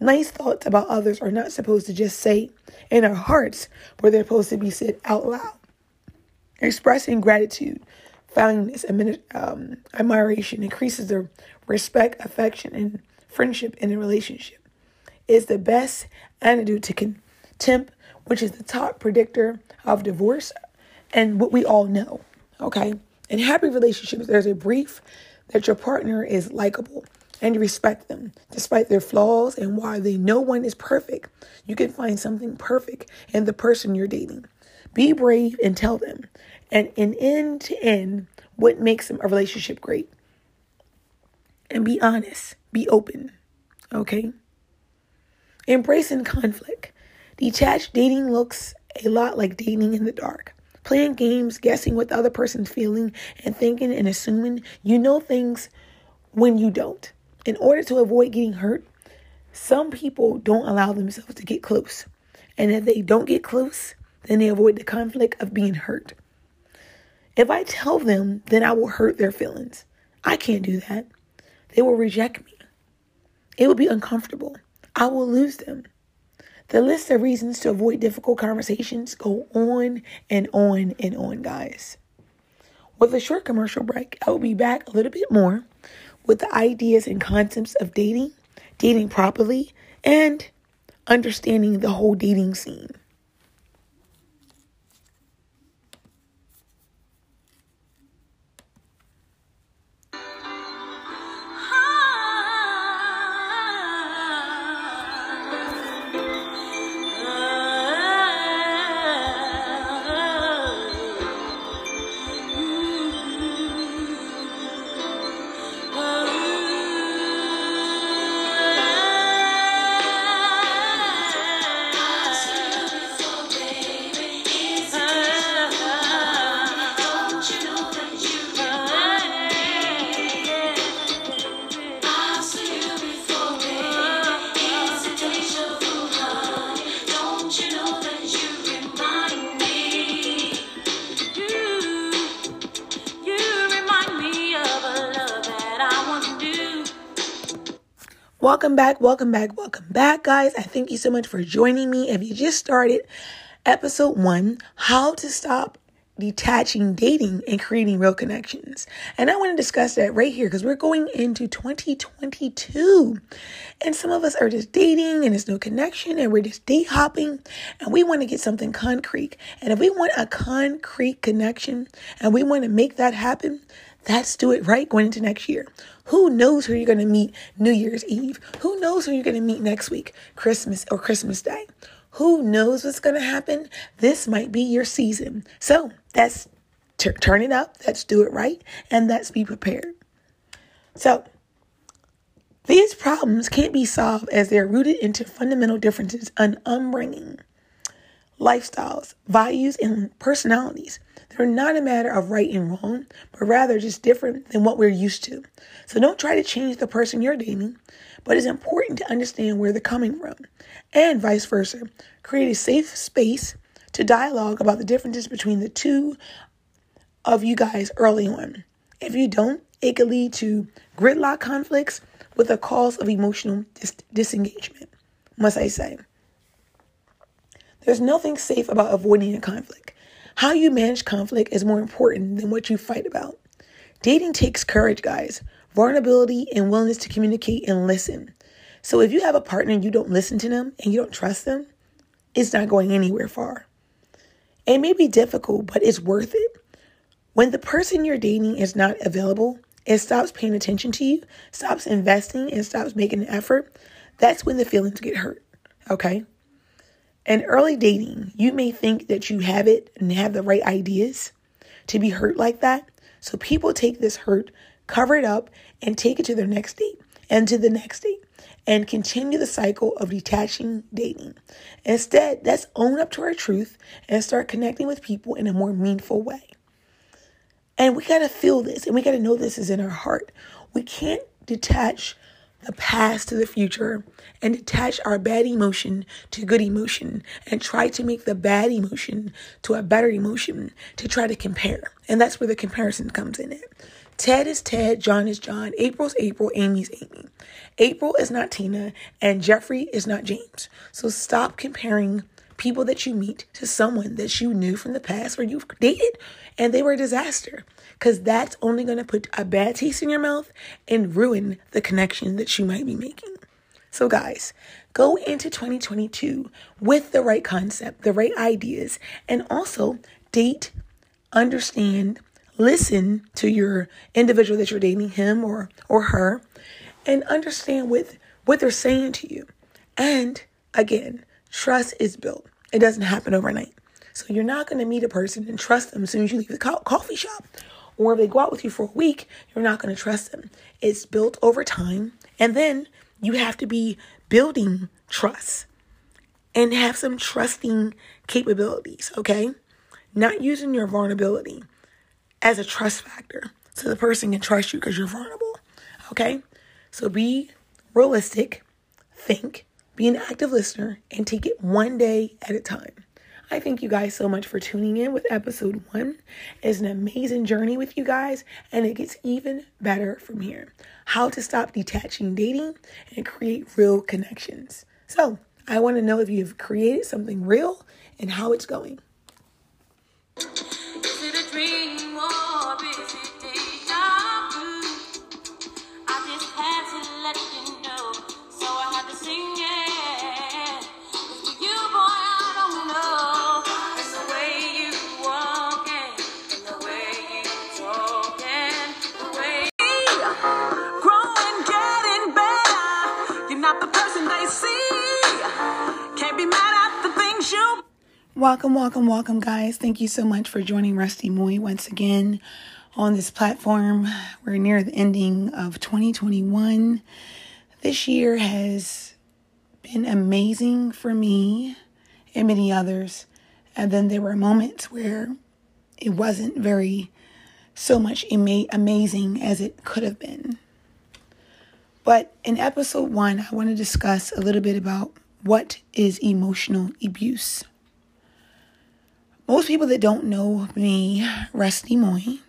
Nice thoughts about others are not supposed to just say in our hearts, but they're supposed to be said out loud. Expressing gratitude, fondness, um, admiration increases the respect, affection, and friendship in a relationship. It's the best antidote to contempt, which is the top predictor of divorce and what we all know. Okay. In happy relationships, there's a brief that your partner is likable and you respect them despite their flaws and why they no one is perfect. You can find something perfect in the person you're dating. Be brave and tell them. And in end to end, what makes a relationship great. And be honest, be open. Okay? Embracing conflict. Detached dating looks a lot like dating in the dark. Playing games, guessing what the other person's feeling, and thinking and assuming you know things when you don't. In order to avoid getting hurt, some people don't allow themselves to get close. And if they don't get close, then they avoid the conflict of being hurt. If I tell them, then I will hurt their feelings. I can't do that. They will reject me. It will be uncomfortable. I will lose them. The list of reasons to avoid difficult conversations go on and on and on, guys. With a short commercial break, I will be back a little bit more with the ideas and concepts of dating, dating properly, and understanding the whole dating scene. Welcome back, welcome back, welcome back, guys. I thank you so much for joining me. If you just started episode one, how to stop detaching dating and creating real connections. And I want to discuss that right here because we're going into 2022. And some of us are just dating and there's no connection and we're just date hopping and we want to get something concrete. And if we want a concrete connection and we want to make that happen, Let's do it right going into next year. Who knows who you're going to meet New Year's Eve? Who knows who you're going to meet next week, Christmas or Christmas Day? Who knows what's going to happen? This might be your season. So that's t- turn it up. Let's do it right. And let's be prepared. So these problems can't be solved as they're rooted into fundamental differences in upbringing, lifestyles, values, and personalities. They're not a matter of right and wrong, but rather just different than what we're used to. So don't try to change the person you're dating, but it's important to understand where they're coming from and vice versa. Create a safe space to dialogue about the differences between the two of you guys early on. If you don't, it could lead to gridlock conflicts with a cause of emotional dis- disengagement, must I say. There's nothing safe about avoiding a conflict. How you manage conflict is more important than what you fight about. Dating takes courage, guys, vulnerability, and willingness to communicate and listen. So if you have a partner and you don't listen to them and you don't trust them, it's not going anywhere far. It may be difficult, but it's worth it. When the person you're dating is not available, it stops paying attention to you, stops investing, and stops making an effort, that's when the feelings get hurt. Okay? In early dating, you may think that you have it and have the right ideas to be hurt like that. So people take this hurt, cover it up, and take it to their next date and to the next date and continue the cycle of detaching dating. Instead, let's own up to our truth and start connecting with people in a more meaningful way. And we got to feel this and we got to know this is in our heart. We can't detach the past to the future and attach our bad emotion to good emotion and try to make the bad emotion to a better emotion to try to compare. And that's where the comparison comes in it. Ted is Ted, John is John, April's April, Amy's Amy. April is not Tina, and Jeffrey is not James. So stop comparing people that you meet to someone that you knew from the past where you've dated and they were a disaster. Because that's only going to put a bad taste in your mouth and ruin the connection that you might be making. So, guys, go into 2022 with the right concept, the right ideas, and also date, understand, listen to your individual that you're dating, him or or her, and understand what what they're saying to you. And again, trust is built. It doesn't happen overnight. So you're not going to meet a person and trust them as soon as you leave the co- coffee shop. Or if they go out with you for a week, you're not going to trust them. It's built over time. And then you have to be building trust and have some trusting capabilities, okay? Not using your vulnerability as a trust factor so the person can trust you because you're vulnerable. Okay? So be realistic, think, be an active listener, and take it one day at a time. I thank you guys so much for tuning in with episode one. It's an amazing journey with you guys, and it gets even better from here. How to stop detaching dating and create real connections. So, I want to know if you've created something real and how it's going. Welcome, welcome, welcome, guys. Thank you so much for joining Rusty Moy once again on this platform. We're near the ending of 2021. This year has been amazing for me and many others. And then there were moments where it wasn't very so much ama- amazing as it could have been. But in episode one, I want to discuss a little bit about what is emotional abuse. Most people that don't know me, Rusty Moy,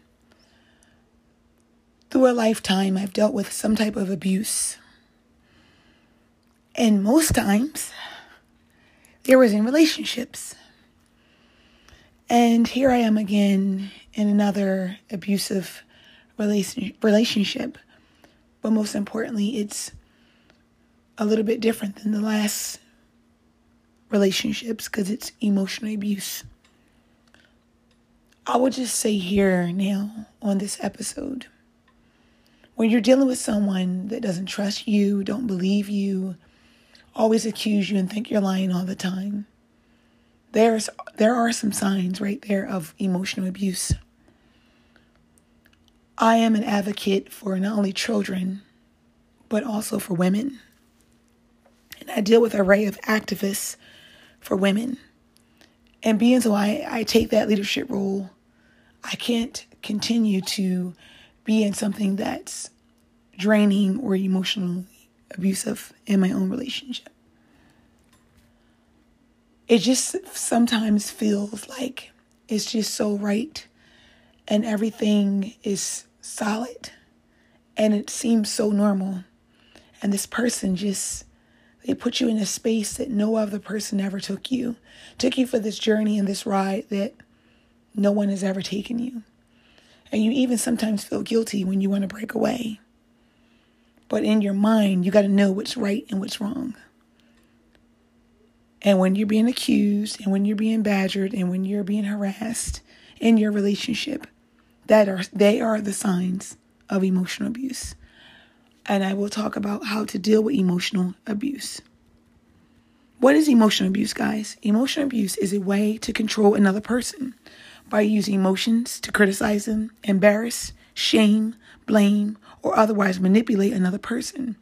through a lifetime, I've dealt with some type of abuse. And most times, there was in relationships. And here I am again in another abusive relationship. But most importantly, it's a little bit different than the last relationships because it's emotional abuse. I will just say here now on this episode when you're dealing with someone that doesn't trust you, don't believe you, always accuse you and think you're lying all the time, there's there are some signs right there of emotional abuse. I am an advocate for not only children, but also for women. And I deal with an array of activists for women. And being so I, I take that leadership role I can't continue to be in something that's draining or emotionally abusive in my own relationship. It just sometimes feels like it's just so right and everything is solid and it seems so normal. And this person just, they put you in a space that no other person ever took you, took you for this journey and this ride that no one has ever taken you. And you even sometimes feel guilty when you want to break away. But in your mind, you got to know what's right and what's wrong. And when you're being accused, and when you're being badgered, and when you're being harassed in your relationship, that are they are the signs of emotional abuse. And I will talk about how to deal with emotional abuse. What is emotional abuse, guys? Emotional abuse is a way to control another person by using emotions to criticize them, embarrass, shame, blame, or otherwise manipulate another person.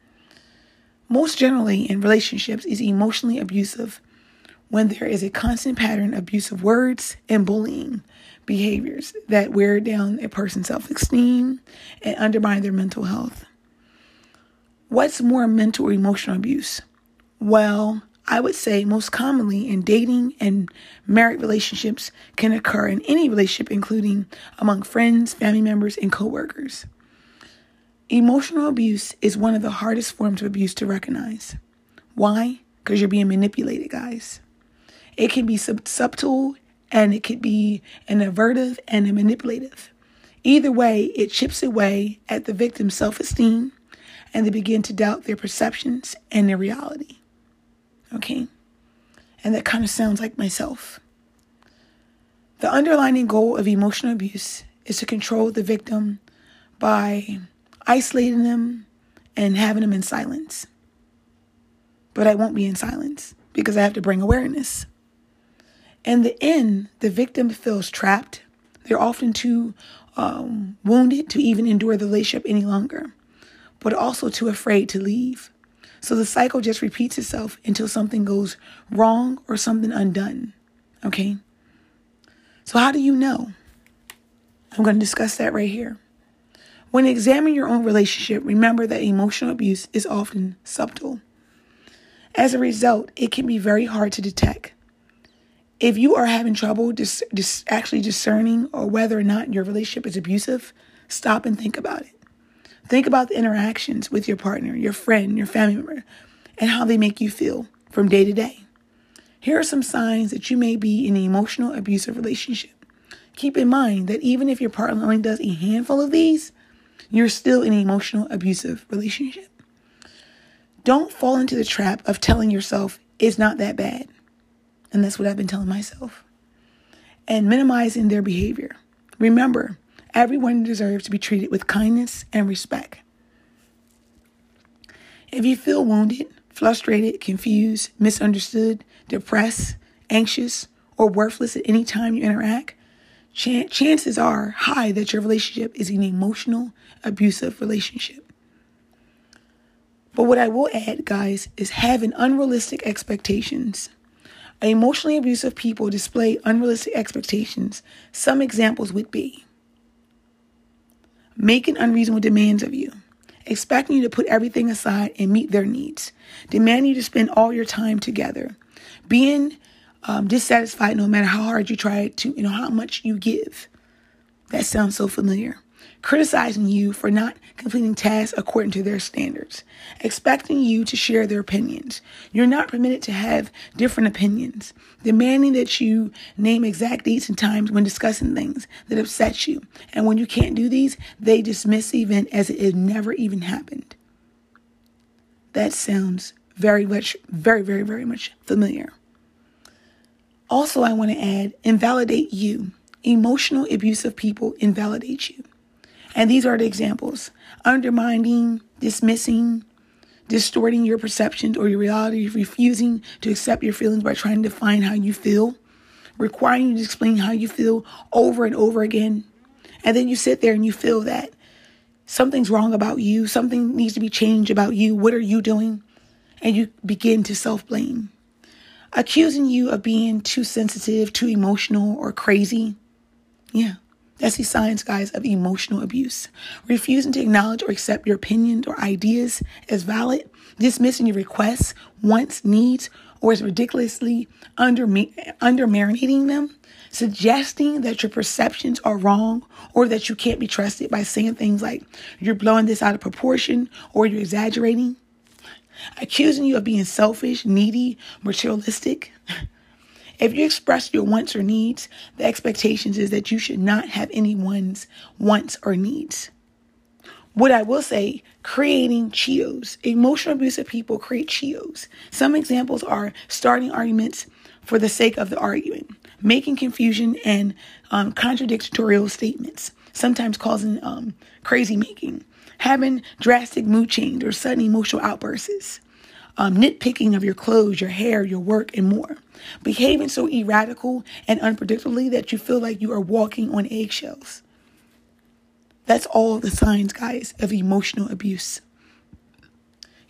Most generally in relationships is emotionally abusive when there is a constant pattern of abusive words and bullying behaviors that wear down a person's self-esteem and undermine their mental health. What's more mental or emotional abuse? Well, I would say most commonly in dating and married relationships can occur in any relationship, including among friends, family members, and coworkers. Emotional abuse is one of the hardest forms of abuse to recognize. Why? Because you're being manipulated, guys. It can be sub- subtle and it could be an avertive and a manipulative. Either way, it chips away at the victim's self esteem and they begin to doubt their perceptions and their reality. Okay? And that kind of sounds like myself. The underlying goal of emotional abuse is to control the victim by isolating them and having them in silence. But I won't be in silence because I have to bring awareness. In the end, the victim feels trapped. They're often too um, wounded to even endure the relationship any longer, but also too afraid to leave. So the cycle just repeats itself until something goes wrong or something undone. Okay? So, how do you know? I'm going to discuss that right here. When examining your own relationship, remember that emotional abuse is often subtle. As a result, it can be very hard to detect. If you are having trouble dis- dis- actually discerning or whether or not your relationship is abusive, stop and think about it. Think about the interactions with your partner, your friend, your family member, and how they make you feel from day to day. Here are some signs that you may be in an emotional abusive relationship. Keep in mind that even if your partner only does a handful of these, you're still in an emotional abusive relationship. Don't fall into the trap of telling yourself it's not that bad. And that's what I've been telling myself. And minimizing their behavior. Remember, Everyone deserves to be treated with kindness and respect. If you feel wounded, frustrated, confused, misunderstood, depressed, anxious, or worthless at any time you interact, ch- chances are high that your relationship is an emotional, abusive relationship. But what I will add, guys, is having unrealistic expectations. Emotionally abusive people display unrealistic expectations. Some examples would be making unreasonable demands of you, expecting you to put everything aside and meet their needs, demanding you to spend all your time together, being um, dissatisfied no matter how hard you try to, you know, how much you give. That sounds so familiar criticizing you for not completing tasks according to their standards, expecting you to share their opinions. You're not permitted to have different opinions, demanding that you name exact dates and times when discussing things that upset you. And when you can't do these, they dismiss the event as it never even happened. That sounds very much, very, very, very much familiar. Also, I want to add invalidate you. Emotional, abusive people invalidate you. And these are the examples undermining, dismissing, distorting your perceptions or your reality, refusing to accept your feelings by trying to define how you feel, requiring you to explain how you feel over and over again. And then you sit there and you feel that something's wrong about you, something needs to be changed about you. What are you doing? And you begin to self blame, accusing you of being too sensitive, too emotional, or crazy. Yeah. That's the signs, guys, of emotional abuse. Refusing to acknowledge or accept your opinions or ideas as valid, dismissing your requests, wants, needs, or as ridiculously under, under them, suggesting that your perceptions are wrong or that you can't be trusted by saying things like you're blowing this out of proportion or you're exaggerating, accusing you of being selfish, needy, materialistic. <laughs> If you express your wants or needs, the expectations is that you should not have anyone's wants or needs. What I will say, creating Cheetos. Emotional abusive people create Cheetos. Some examples are starting arguments for the sake of the argument, making confusion and um, contradictorial statements, sometimes causing um, crazy making, having drastic mood change or sudden emotional outbursts, um, nitpicking of your clothes, your hair, your work, and more. Behaving so erratic and unpredictably that you feel like you are walking on eggshells. That's all the signs, guys, of emotional abuse.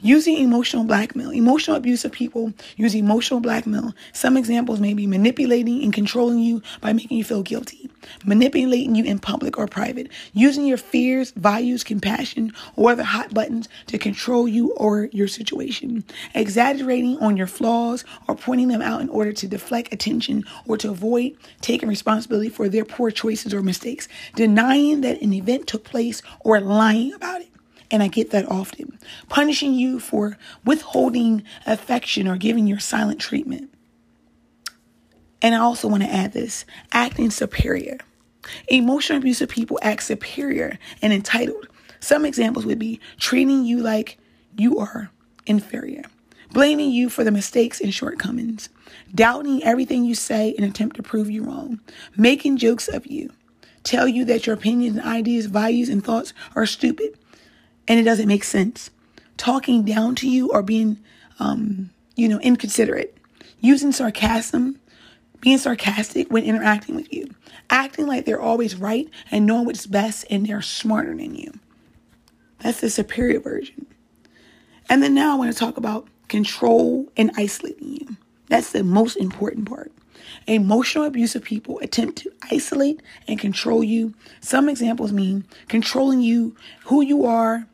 Using emotional blackmail. Emotional abuse of people use emotional blackmail. Some examples may be manipulating and controlling you by making you feel guilty, manipulating you in public or private, using your fears, values, compassion, or other hot buttons to control you or your situation, exaggerating on your flaws or pointing them out in order to deflect attention or to avoid taking responsibility for their poor choices or mistakes, denying that an event took place or lying about it and I get that often. Punishing you for withholding affection or giving your silent treatment. And I also want to add this acting superior. Emotional abusive people act superior and entitled. Some examples would be treating you like you are inferior, blaming you for the mistakes and shortcomings, doubting everything you say in attempt to prove you wrong, making jokes of you, tell you that your opinions ideas, values, and thoughts are stupid, and it doesn't make sense. Talking down to you or being, um, you know, inconsiderate, using sarcasm, being sarcastic when interacting with you, acting like they're always right and knowing what's best and they're smarter than you. That's the superior version. And then now I want to talk about control and isolating you. That's the most important part. Emotional abusive people attempt to isolate and control you. Some examples mean controlling you, who you are,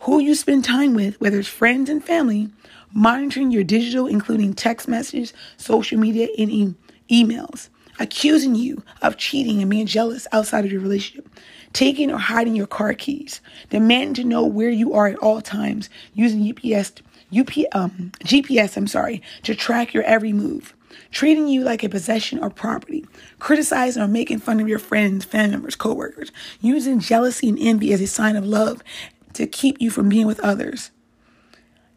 who you spend time with, whether it's friends and family, monitoring your digital, including text messages, social media, and e- emails, accusing you of cheating and being jealous outside of your relationship, taking or hiding your car keys, demanding to know where you are at all times, using UPS, UP, um, GPS, I'm sorry, to track your every move, treating you like a possession or property, criticizing or making fun of your friends, family members, coworkers, using jealousy and envy as a sign of love to keep you from being with others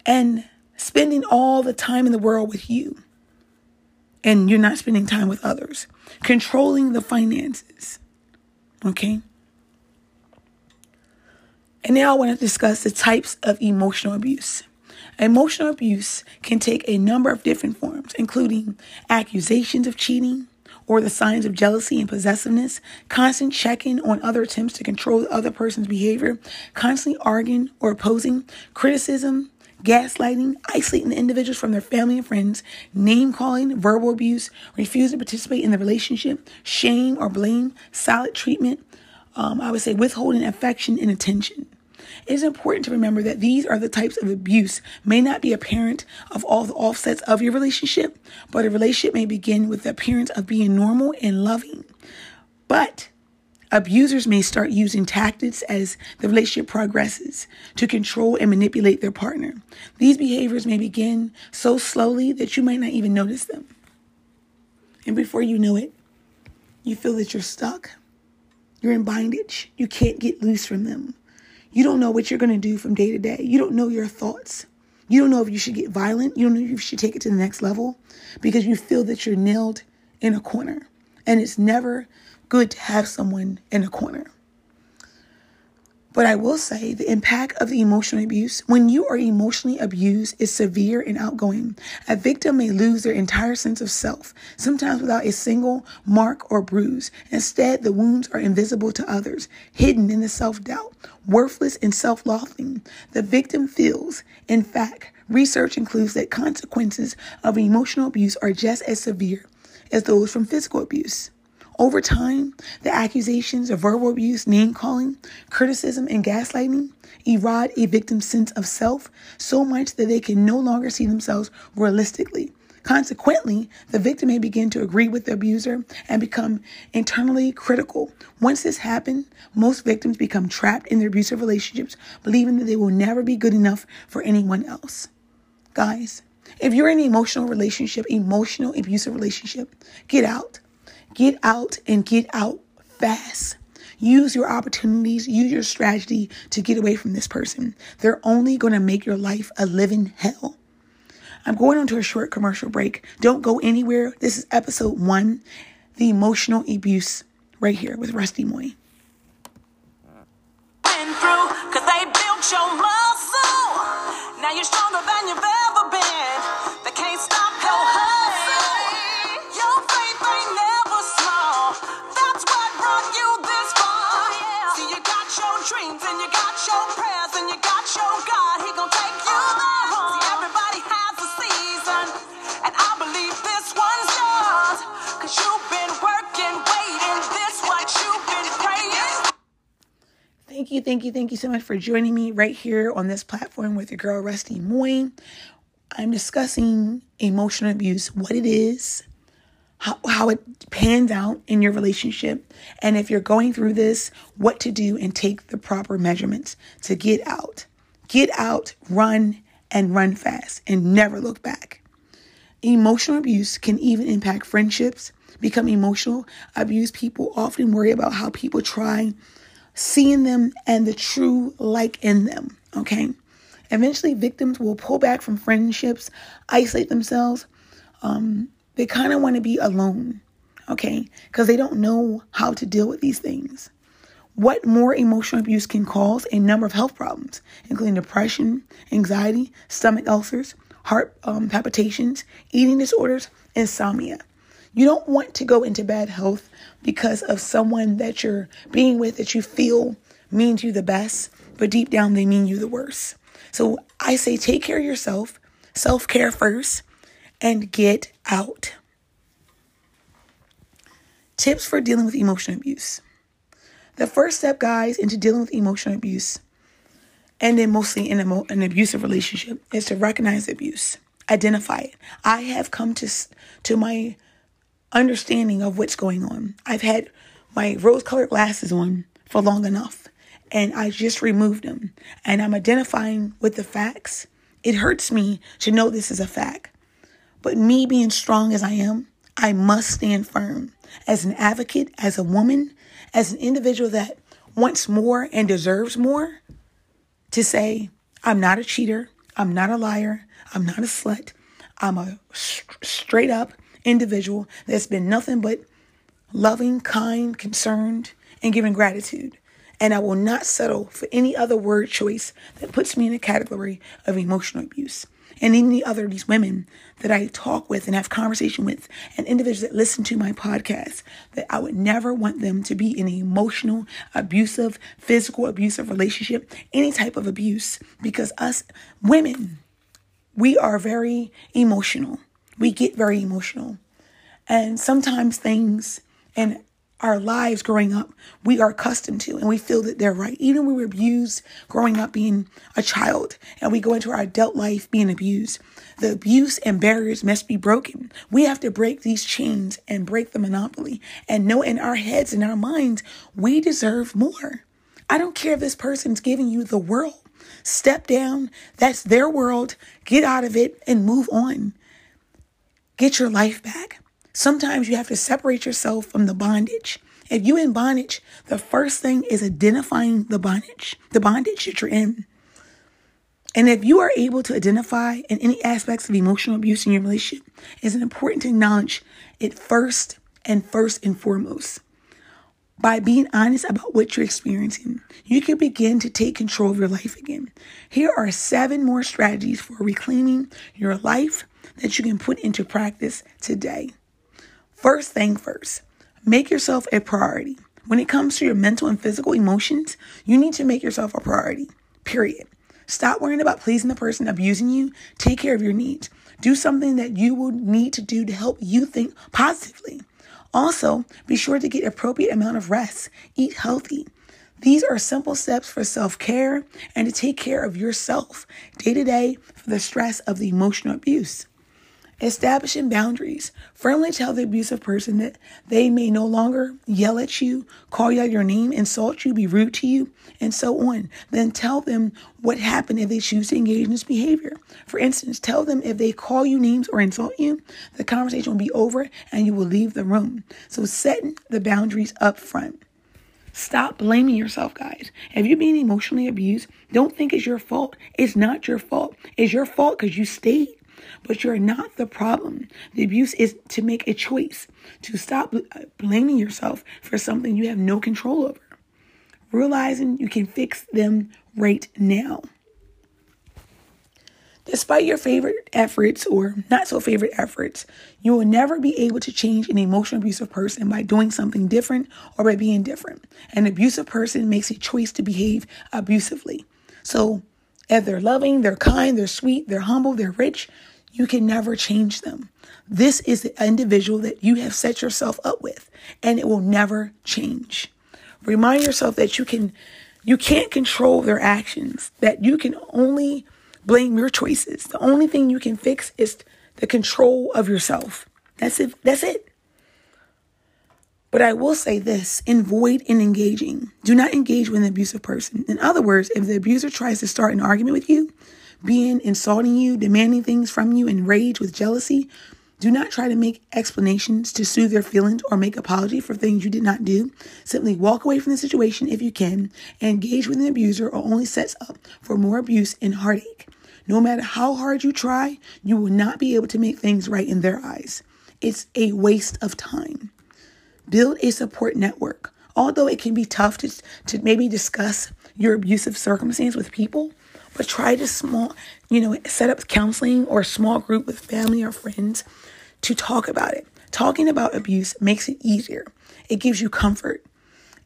and spending all the time in the world with you and you're not spending time with others, controlling the finances. Okay? And now I want to discuss the types of emotional abuse. Emotional abuse can take a number of different forms, including accusations of cheating, or the signs of jealousy and possessiveness, constant checking on other attempts to control the other person's behavior, constantly arguing or opposing, criticism, gaslighting, isolating the individuals from their family and friends, name calling, verbal abuse, refusing to participate in the relationship, shame or blame, silent treatment, um, I would say withholding affection and attention. It is important to remember that these are the types of abuse may not be apparent of all the offsets of your relationship, but a relationship may begin with the appearance of being normal and loving. But abusers may start using tactics as the relationship progresses to control and manipulate their partner. These behaviors may begin so slowly that you might not even notice them. And before you know it, you feel that you're stuck. You're in bondage. You can't get loose from them. You don't know what you're going to do from day to day. You don't know your thoughts. You don't know if you should get violent. You don't know if you should take it to the next level because you feel that you're nailed in a corner. And it's never good to have someone in a corner. But I will say the impact of the emotional abuse, when you are emotionally abused, is severe and outgoing. A victim may lose their entire sense of self, sometimes without a single mark or bruise. Instead, the wounds are invisible to others, hidden in the self doubt, worthless and self loathing the victim feels. In fact, research includes that consequences of emotional abuse are just as severe as those from physical abuse. Over time, the accusations of verbal abuse, name calling, criticism, and gaslighting erode a victim's sense of self so much that they can no longer see themselves realistically. Consequently, the victim may begin to agree with the abuser and become internally critical. Once this happens, most victims become trapped in their abusive relationships, believing that they will never be good enough for anyone else. Guys, if you're in an emotional relationship, emotional abusive relationship, get out. Get out and get out fast. Use your opportunities, use your strategy to get away from this person. They're only going to make your life a living hell. I'm going on to a short commercial break. Don't go anywhere. This is episode one the emotional abuse right here with Rusty Moy. through, cause they built your muscle. Now you're stronger than you've ever Thank you, thank you, thank you so much for joining me right here on this platform with your girl Rusty Moy. I'm discussing emotional abuse, what it is, how, how it pans out in your relationship, and if you're going through this, what to do and take the proper measurements to get out. Get out, run, and run fast, and never look back. Emotional abuse can even impact friendships. Become emotional abuse people often worry about how people try seeing them and the true like in them. Okay. Eventually, victims will pull back from friendships, isolate themselves. Um, they kind of want to be alone. Okay. Because they don't know how to deal with these things. What more emotional abuse can cause a number of health problems, including depression, anxiety, stomach ulcers, heart um, palpitations, eating disorders, insomnia. You don't want to go into bad health because of someone that you're being with that you feel means you the best, but deep down they mean you the worst. So I say take care of yourself, self care first, and get out. Tips for dealing with emotional abuse. The first step, guys, into dealing with emotional abuse, and then mostly in emo- an abusive relationship, is to recognize abuse, identify it. I have come to to my understanding of what's going on. I've had my rose colored glasses on for long enough and I just removed them and I'm identifying with the facts. It hurts me to know this is a fact. But me being strong as I am, I must stand firm as an advocate, as a woman, as an individual that wants more and deserves more to say, I'm not a cheater. I'm not a liar. I'm not a slut. I'm a straight up individual that's been nothing but loving, kind, concerned, and giving gratitude. And I will not settle for any other word choice that puts me in a category of emotional abuse. And any other of these women that I talk with and have conversation with, and individuals that listen to my podcast, that I would never want them to be in an emotional, abusive, physical, abusive relationship, any type of abuse, because us women, we are very emotional we get very emotional. And sometimes things in our lives growing up, we are accustomed to and we feel that they're right. Even we were abused growing up being a child and we go into our adult life being abused, the abuse and barriers must be broken. We have to break these chains and break the monopoly and know in our heads and our minds, we deserve more. I don't care if this person's giving you the world. Step down. That's their world. Get out of it and move on. Get your life back. Sometimes you have to separate yourself from the bondage. If you in bondage, the first thing is identifying the bondage, the bondage that you're in. And if you are able to identify in any aspects of emotional abuse in your relationship, it's important to acknowledge it first and first and foremost. By being honest about what you're experiencing, you can begin to take control of your life again. Here are seven more strategies for reclaiming your life that you can put into practice today. First thing first, make yourself a priority. When it comes to your mental and physical emotions, you need to make yourself a priority, period. Stop worrying about pleasing the person abusing you. Take care of your needs. Do something that you will need to do to help you think positively. Also, be sure to get appropriate amount of rest. Eat healthy. These are simple steps for self-care and to take care of yourself day to day for the stress of the emotional abuse. Establishing boundaries. Firmly tell the abusive person that they may no longer yell at you, call you out your name, insult you, be rude to you, and so on. Then tell them what happened if they choose to engage in this behavior. For instance, tell them if they call you names or insult you, the conversation will be over and you will leave the room. So set the boundaries up front. Stop blaming yourself, guys. If you're being emotionally abused, don't think it's your fault. It's not your fault. It's your fault because you stayed but you're not the problem. The abuse is to make a choice, to stop uh, blaming yourself for something you have no control over. realizing you can fix them right now. Despite your favorite efforts or not so favorite efforts, you will never be able to change an emotional abusive person by doing something different or by being different. An abusive person makes a choice to behave abusively. So, if they're loving, they're kind, they're sweet, they're humble, they're rich, you can never change them. This is the individual that you have set yourself up with, and it will never change. Remind yourself that you can you can't control their actions, that you can only blame your choices. The only thing you can fix is the control of yourself. That's it. That's it. But I will say this avoid in engaging. Do not engage with an abusive person. In other words, if the abuser tries to start an argument with you, being insulting you, demanding things from you in rage with jealousy, do not try to make explanations to soothe their feelings or make apology for things you did not do. Simply walk away from the situation if you can. and Engage with an abuser or only sets up for more abuse and heartache. No matter how hard you try, you will not be able to make things right in their eyes. It's a waste of time. Build a support network. Although it can be tough to, to maybe discuss your abusive circumstance with people, but try to small, you know, set up counseling or a small group with family or friends to talk about it. Talking about abuse makes it easier. It gives you comfort.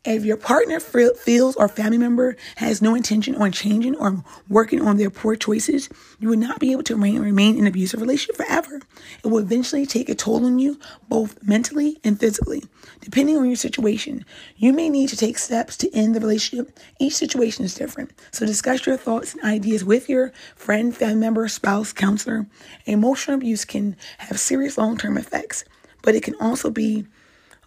If your partner feels or family member has no intention on changing or working on their poor choices, you will not be able to remain, in an abusive relationship forever. It will eventually take a toll on you, both mentally and physically. Depending on your situation, you may need to take steps to end the relationship. Each situation is different. So discuss your thoughts and ideas with your friend, family member, spouse, counselor. Emotional abuse can have serious long term effects, but it can also be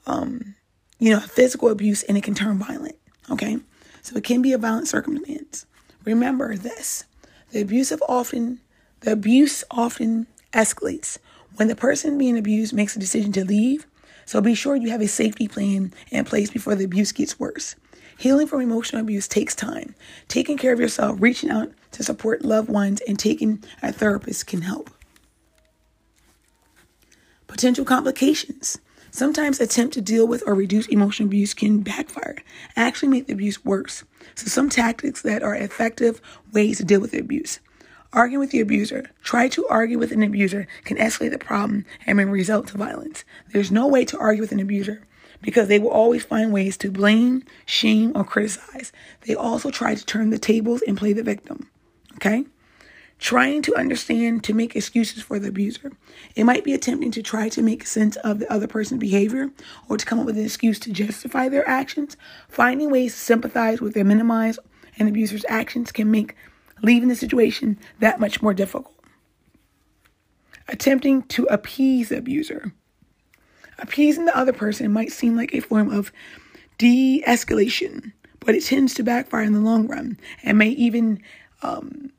um, you know, physical abuse and it can turn violent. Okay. So it can be a violent circumstance. Remember this the abusive often, the abuse often escalates when the person being abused makes a decision to leave. So be sure you have a safety plan in place before the abuse gets worse. Healing from emotional abuse takes time. Taking care of yourself, reaching out to support loved ones, and taking a therapist can help. Potential complications. Sometimes attempt to deal with or reduce emotional abuse can backfire, actually make the abuse worse. So some tactics that are effective ways to deal with the abuse. Arguing with the abuser. Try to argue with an abuser can escalate the problem and may result to violence. There's no way to argue with an abuser because they will always find ways to blame, shame, or criticize. They also try to turn the tables and play the victim. Okay? Trying to understand to make excuses for the abuser. It might be attempting to try to make sense of the other person's behavior or to come up with an excuse to justify their actions. Finding ways to sympathize with or minimize an abuser's actions can make leaving the situation that much more difficult. Attempting to appease the abuser. Appeasing the other person might seem like a form of de escalation, but it tends to backfire in the long run and may even um,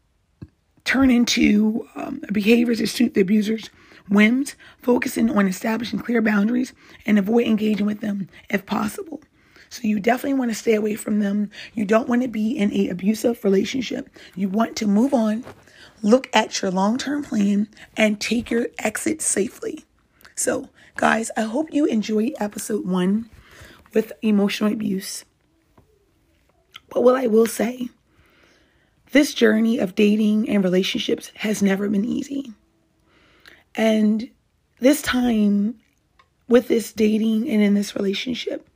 turn into um, behaviors that suit the abuser's whims, focusing on establishing clear boundaries and avoid engaging with them if possible. So you definitely want to stay away from them. You don't want to be in a abusive relationship. You want to move on, look at your long-term plan and take your exit safely. So, guys, I hope you enjoyed episode 1 with emotional abuse. But what I will say this journey of dating and relationships has never been easy. And this time with this dating and in this relationship,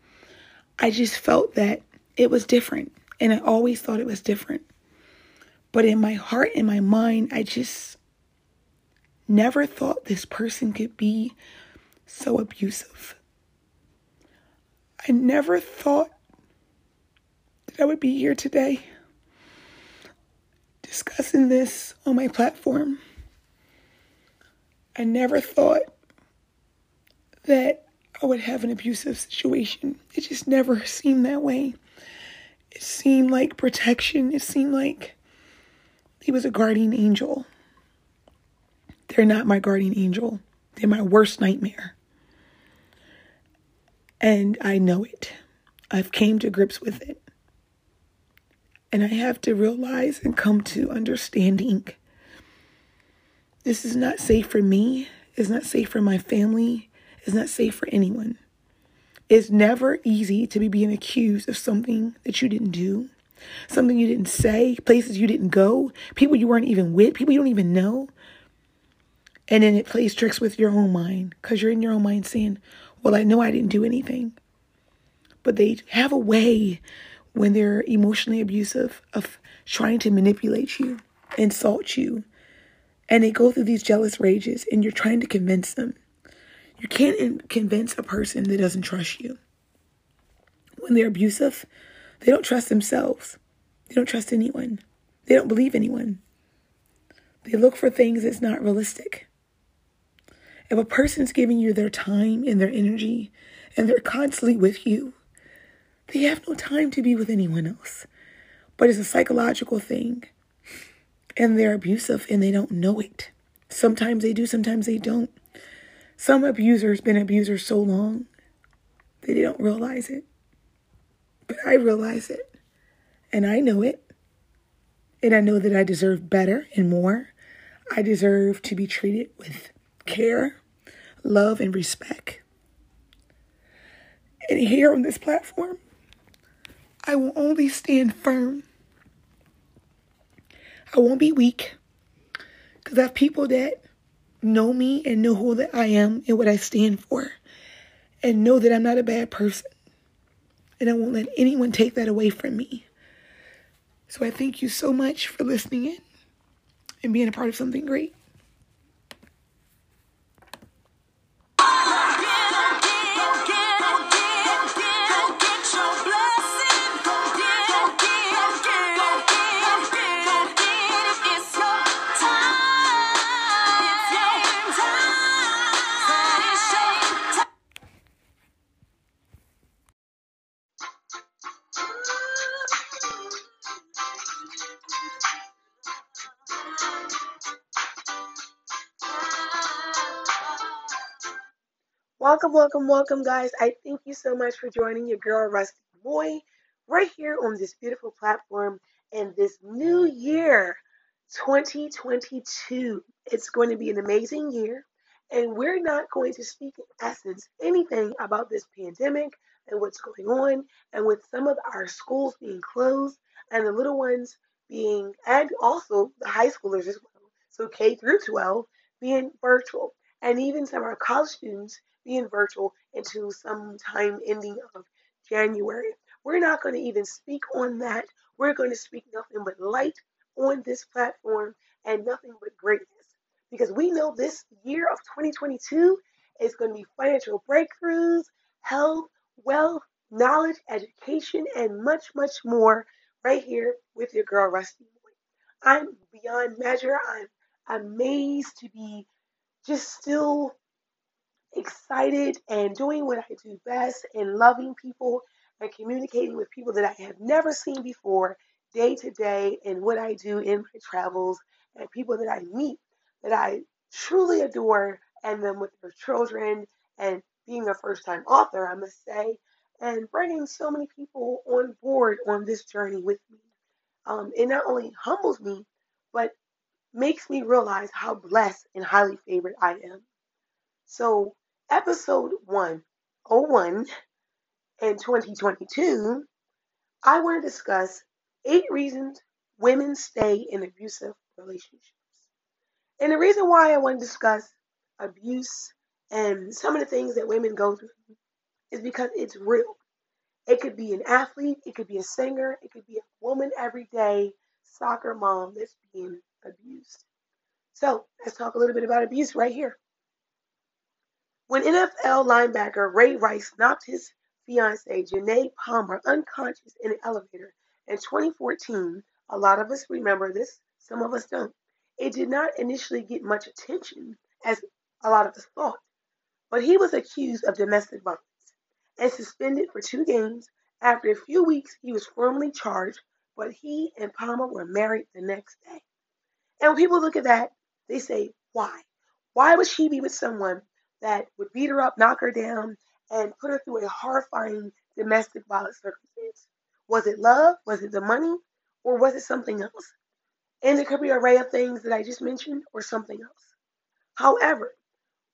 I just felt that it was different. And I always thought it was different. But in my heart and my mind, I just never thought this person could be so abusive. I never thought that I would be here today discussing this on my platform. I never thought that I would have an abusive situation. It just never seemed that way. It seemed like protection. It seemed like he was a guardian angel. They're not my guardian angel. They're my worst nightmare. And I know it. I've came to grips with it. And I have to realize and come to understanding this is not safe for me, it's not safe for my family, it's not safe for anyone. It's never easy to be being accused of something that you didn't do, something you didn't say, places you didn't go, people you weren't even with, people you don't even know. And then it plays tricks with your own mind because you're in your own mind saying, Well, I know I didn't do anything. But they have a way when they're emotionally abusive of trying to manipulate you, insult you. And they go through these jealous rages and you're trying to convince them. You can't convince a person that doesn't trust you. When they're abusive, they don't trust themselves. They don't trust anyone. They don't believe anyone. They look for things that's not realistic. If a person's giving you their time and their energy and they're constantly with you, they have no time to be with anyone else. But it's a psychological thing. And they're abusive and they don't know it. Sometimes they do, sometimes they don't. Some abusers been abusers so long that they don't realize it. But I realize it. And I know it. And I know that I deserve better and more. I deserve to be treated with care, love, and respect. And here on this platform, I will only stand firm. I won't be weak because I have people that know me and know who that I am and what I stand for and know that I'm not a bad person. And I won't let anyone take that away from me. So I thank you so much for listening in and being a part of something great. Welcome, welcome, guys. I thank you so much for joining your girl, Rusty Moy, right here on this beautiful platform and this new year, 2022. It's going to be an amazing year, and we're not going to speak in essence anything about this pandemic and what's going on, and with some of our schools being closed and the little ones being, and also the high schoolers as well, so K through 12 being virtual, and even some of our college students being virtual until sometime ending of January. We're not going to even speak on that. We're going to speak nothing but light on this platform and nothing but greatness. Because we know this year of 2022 is going to be financial breakthroughs, health, wealth, knowledge, education, and much, much more right here with your girl, Rusty I'm beyond measure. I'm amazed to be just still excited and doing what I do best and loving people and communicating with people that I have never seen before day to day and what I do in my travels and people that I meet that I truly adore and then with their children and being a first time author, I must say, and bringing so many people on board on this journey with me. Um, it not only humbles me, but makes me realize how blessed and highly favored I am. So episode 101 in 2022, I want to discuss eight reasons women stay in abusive relationships. And the reason why I want to discuss abuse and some of the things that women go through is because it's real. It could be an athlete, it could be a singer, it could be a woman everyday soccer mom that's being abused. So let's talk a little bit about abuse right here. When NFL linebacker Ray Rice knocked his fiancee Janay Palmer unconscious in an elevator in 2014, a lot of us remember this, some of us don't. It did not initially get much attention, as a lot of us thought, but he was accused of domestic violence and suspended for two games. After a few weeks, he was formally charged, but he and Palmer were married the next day. And when people look at that, they say, why? Why would she be with someone that would beat her up, knock her down, and put her through a horrifying domestic violence circumstance. Was it love? Was it the money? Or was it something else? And it could be an array of things that I just mentioned or something else. However,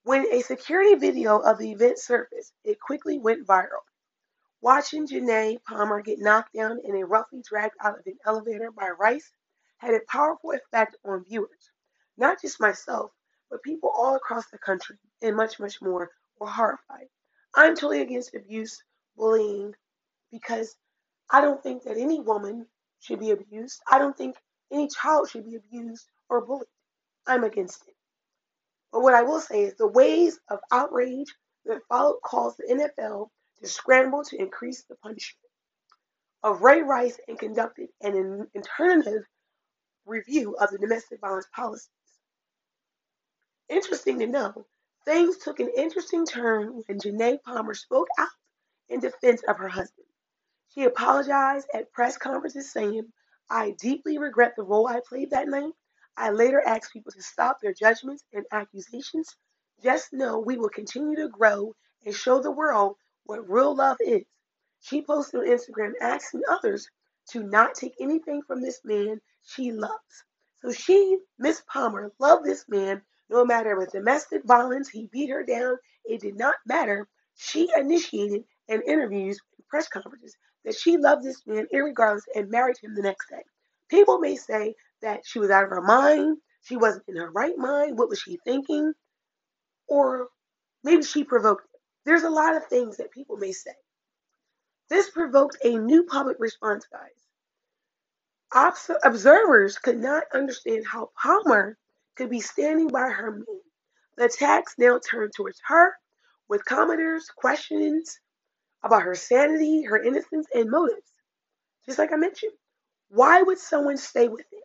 when a security video of the event surfaced, it quickly went viral. Watching Janay Palmer get knocked down and roughly dragged out of an elevator by Rice had a powerful effect on viewers. Not just myself, but people all across the country and much, much more were horrified. I'm totally against abuse, bullying, because I don't think that any woman should be abused. I don't think any child should be abused or bullied. I'm against it. But what I will say is the waves of outrage that followed caused the NFL to scramble to increase the punishment of Ray Rice and conducted an alternative review of the domestic violence policies. Interesting to know, things took an interesting turn when Janay Palmer spoke out in defense of her husband. She apologized at press conferences saying, I deeply regret the role I played that night. I later asked people to stop their judgments and accusations. Just know we will continue to grow and show the world what real love is. She posted on Instagram asking others to not take anything from this man she loves. So she, Miss Palmer, loved this man no matter with domestic violence, he beat her down. It did not matter. She initiated in interviews and press conferences that she loved this man irregardless and married him the next day. People may say that she was out of her mind, she wasn't in her right mind, what was she thinking? Or maybe she provoked it. There's a lot of things that people may say. This provoked a new public response, guys. Observers could not understand how Palmer could be standing by her man. The attacks now turned towards her with commenters' questions about her sanity, her innocence, and motives. Just like I mentioned, why would someone stay with it,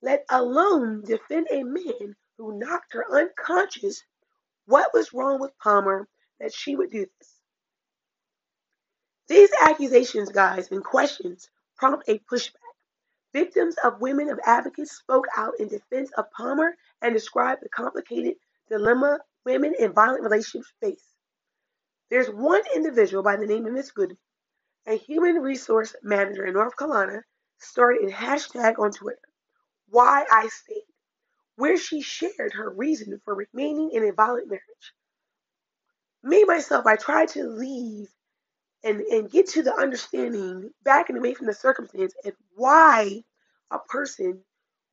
let alone defend a man who knocked her unconscious? What was wrong with Palmer that she would do this? These accusations, guys, and questions prompt a pushback. Victims of Women of Advocates spoke out in defense of Palmer and described the complicated dilemma women in violent relationships face. There's one individual by the name of Miss Goodman, a human resource manager in North Carolina, started a hashtag on Twitter, Why I Stayed, where she shared her reason for remaining in a violent marriage. Me, myself, I tried to leave and, and get to the understanding, backing away from the circumstance and why a person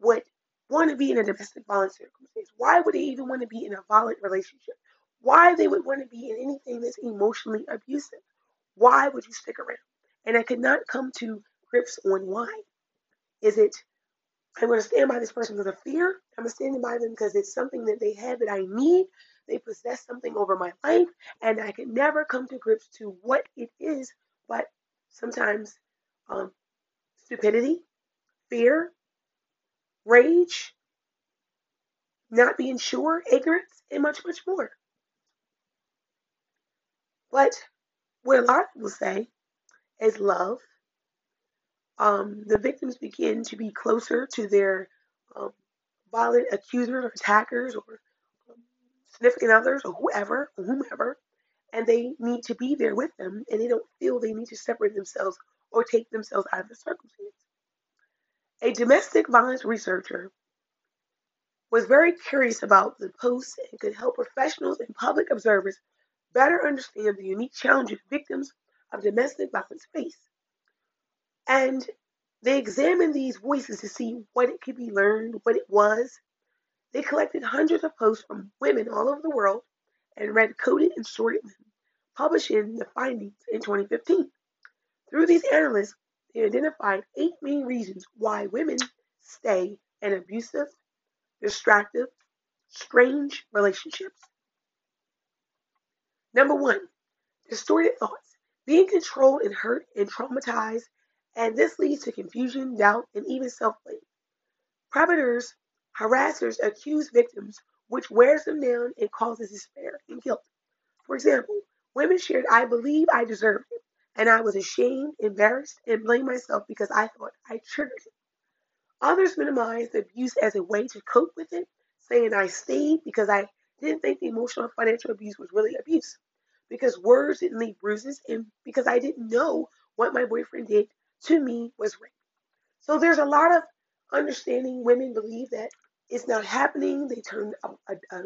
would want to be in a domestic violence circumstance. Why would they even want to be in a violent relationship? Why they would want to be in anything that's emotionally abusive? Why would you stick around? And I could not come to grips on why. Is it I'm going to stand by this person because of fear? I'm standing by them because it's something that they have that I need they possess something over my life, and I could never come to grips to what it is, but sometimes um, stupidity, fear, rage, not being sure, ignorance, and much, much more. But what a lot people say is love. Um, the victims begin to be closer to their um, violent accusers or attackers or significant others or whoever whomever, and they need to be there with them, and they don't feel they need to separate themselves or take themselves out of the circumstance. A domestic violence researcher was very curious about the posts and could help professionals and public observers better understand the unique challenges victims of domestic violence face. And they examined these voices to see what it could be learned, what it was, they collected hundreds of posts from women all over the world and red coded and sorted them, publishing the findings in 2015. Through these analysts, they identified eight main reasons why women stay in abusive, distractive, strange relationships. Number one, distorted thoughts, being controlled and hurt and traumatized, and this leads to confusion, doubt, and even self blame. Predators Harassers accuse victims, which wears them down and causes despair and guilt. For example, women shared, I believe I deserved it, and I was ashamed, embarrassed, and blamed myself because I thought I triggered it. Others minimized abuse as a way to cope with it, saying I stayed because I didn't think the emotional and financial abuse was really abuse, because words didn't leave bruises, and because I didn't know what my boyfriend did to me was rape. So there's a lot of understanding women believe that it's not happening. They turn a, a,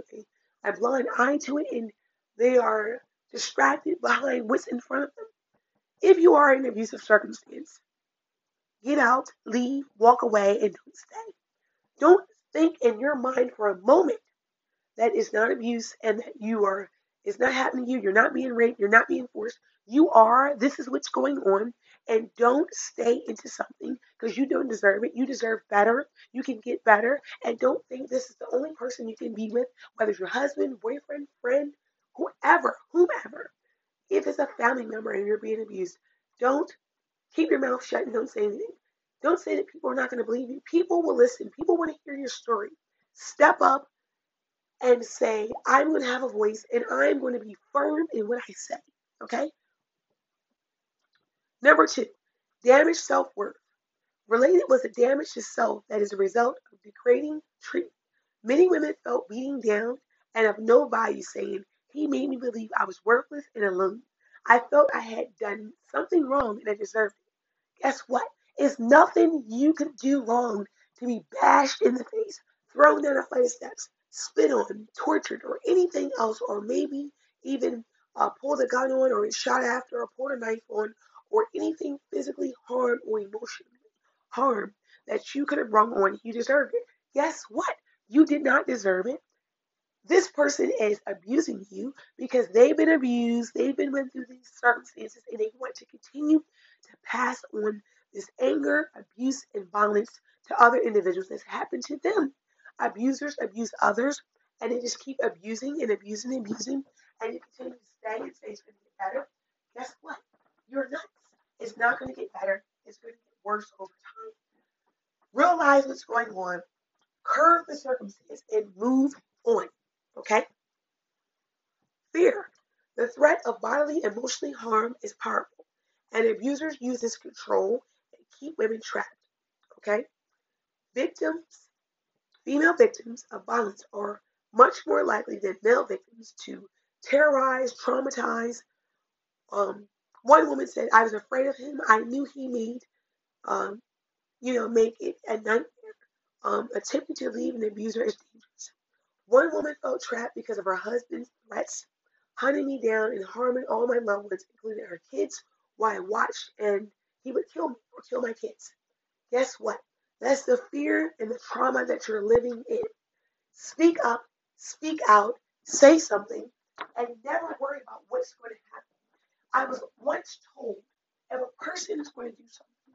a, blind eye to it and they are distracted behind what's in front of them. If you are in an abusive circumstance, get out, leave, walk away, and don't stay. Don't think in your mind for a moment that it's not abuse and that you are it's not happening to you. You're not being raped. You're not being forced. You are. This is what's going on. And don't stay into something because you don't deserve it. You deserve better. You can get better. And don't think this is the only person you can be with, whether it's your husband, boyfriend, friend, whoever, whomever. If it's a family member and you're being abused, don't keep your mouth shut and don't say anything. Don't say that people are not going to believe you. People will listen. People want to hear your story. Step up and say, I'm going to have a voice and I'm going to be firm in what I say. Okay? Number two, damaged self worth. Related was a damage to self that is a result of degrading treatment. Many women felt beating down and of no value, saying, He made me believe I was worthless and alone. I felt I had done something wrong and I deserved it. Guess what? It's nothing you could do wrong to be bashed in the face, thrown down a flight of steps, spit on, tortured, or anything else, or maybe even uh, pulled a gun on, or shot after, or pulled a knife on, or anything physically harm or emotionally harm that you could have wrong on. You deserve it. Guess what? You did not deserve it. This person is abusing you because they've been abused, they've been went through these circumstances, and they want to continue to pass on this anger, abuse, and violence to other individuals that's happened to them. Abusers abuse others, and they just keep abusing and abusing and abusing, and you continue to stay and it's going to get better. Guess what? You're nuts. It's not going to get better. It's going to get worse over time. Realize what's going on, curve the circumstance, and move on. Okay? Fear. The threat of bodily emotionally harm is powerful, and abusers use this control and keep women trapped. Okay? Victims, female victims of violence are much more likely than male victims to terrorize, traumatize. Um, one woman said, "I was afraid of him. I knew he made, um, you know, make it a nightmare. Um, attempting to leave an abuser is dangerous." One woman felt trapped because of her husband's threats, hunting me down and harming all my loved ones, including her kids, while I watched, and he would kill me or kill my kids. Guess what? That's the fear and the trauma that you're living in. Speak up, speak out, say something, and never worry about what's going to happen. I was once told if a person is going to do something,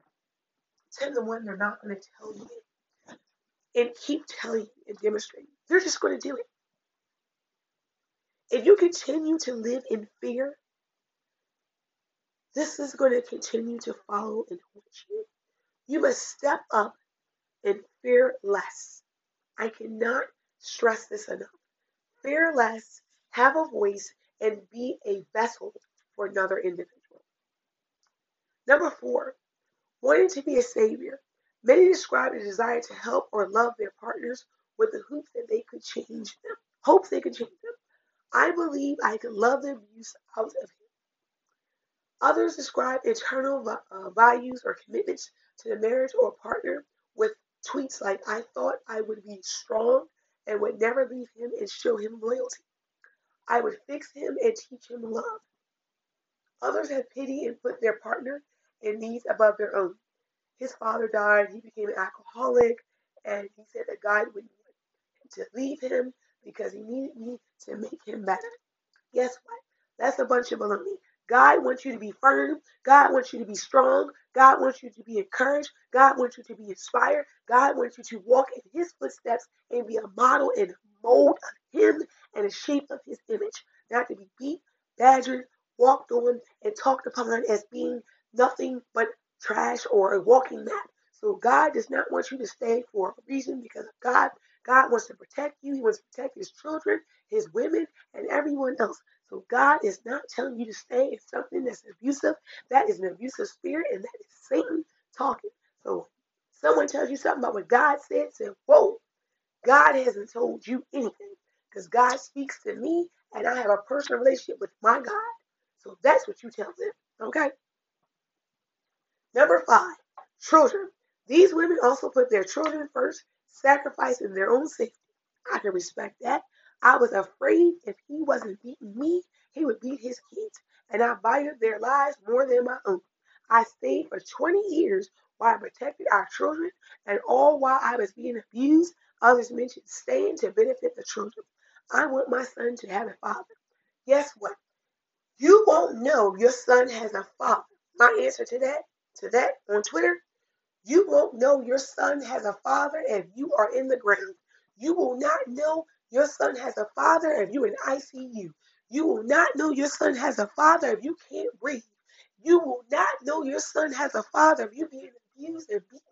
tell them when they're not going to tell you and keep telling you and demonstrating. They're just going to do it. If you continue to live in fear, this is going to continue to follow and haunt you. You must step up and fear less. I cannot stress this enough. Fear less, have a voice, and be a vessel for another individual. Number four, wanting to be a savior. Many describe a desire to help or love their partners with the hopes that they could change them. Hope they could change them. I believe I could love the abuse out of him. Others describe internal uh, values or commitments to the marriage or partner with tweets like, I thought I would be strong and would never leave him and show him loyalty. I would fix him and teach him love. Others have pity and put their partner and needs above their own. His father died, he became an alcoholic, and he said that God would to leave him because he needed me to make him better. Guess what? That's a bunch of baloney. God wants you to be firm. God wants you to be strong. God wants you to be encouraged. God wants you to be inspired. God wants you to walk in his footsteps and be a model and mold of him and a shape of his image. Not to be beat, badgered, walked on, and talked upon as being nothing but trash or a walking map. So God does not want you to stay for a reason because God. God wants to protect you. He wants to protect his children, his women, and everyone else. So God is not telling you to stay in something that's abusive. That is an abusive spirit, and that is Satan talking. So someone tells you something about what God said, say, whoa, God hasn't told you anything. Because God speaks to me, and I have a personal relationship with my God. So that's what you tell them. Okay? Number five, children. These women also put their children first, sacrificing their own safety. I can respect that. I was afraid if he wasn't beating me, he would beat his kids. and I valued their lives more than my own. I stayed for 20 years while I protected our children, and all while I was being abused, others mentioned staying to benefit the children. I want my son to have a father. Guess what? You won't know your son has a father. My answer to that, to that on Twitter, you won't know your son has a father if you are in the grave. You will not know your son has a father if you're in ICU. You will not know your son has a father if you can't breathe. You will not know your son has a father if you're being abused and beaten.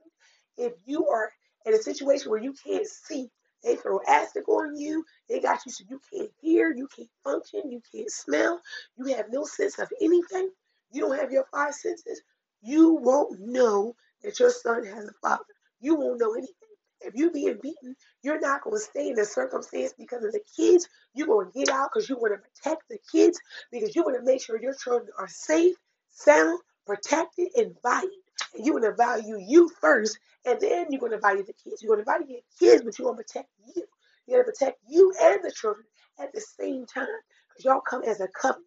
If you are in a situation where you can't see, they throw acid on you. They got you so you can't hear, you can't function, you can't smell, you have no sense of anything. You don't have your five senses. You won't know that your son has a father. You won't know anything. If you're being beaten, you're not going to stay in the circumstance because of the kids. You're going to get out because you want to protect the kids because you want to make sure your children are safe, sound, protected, and valued. And you want to value you first, and then you're going to value the kids. You're going to value your kids, but you're going to protect you. You're going to protect you and the children at the same time because y'all come as a covenant.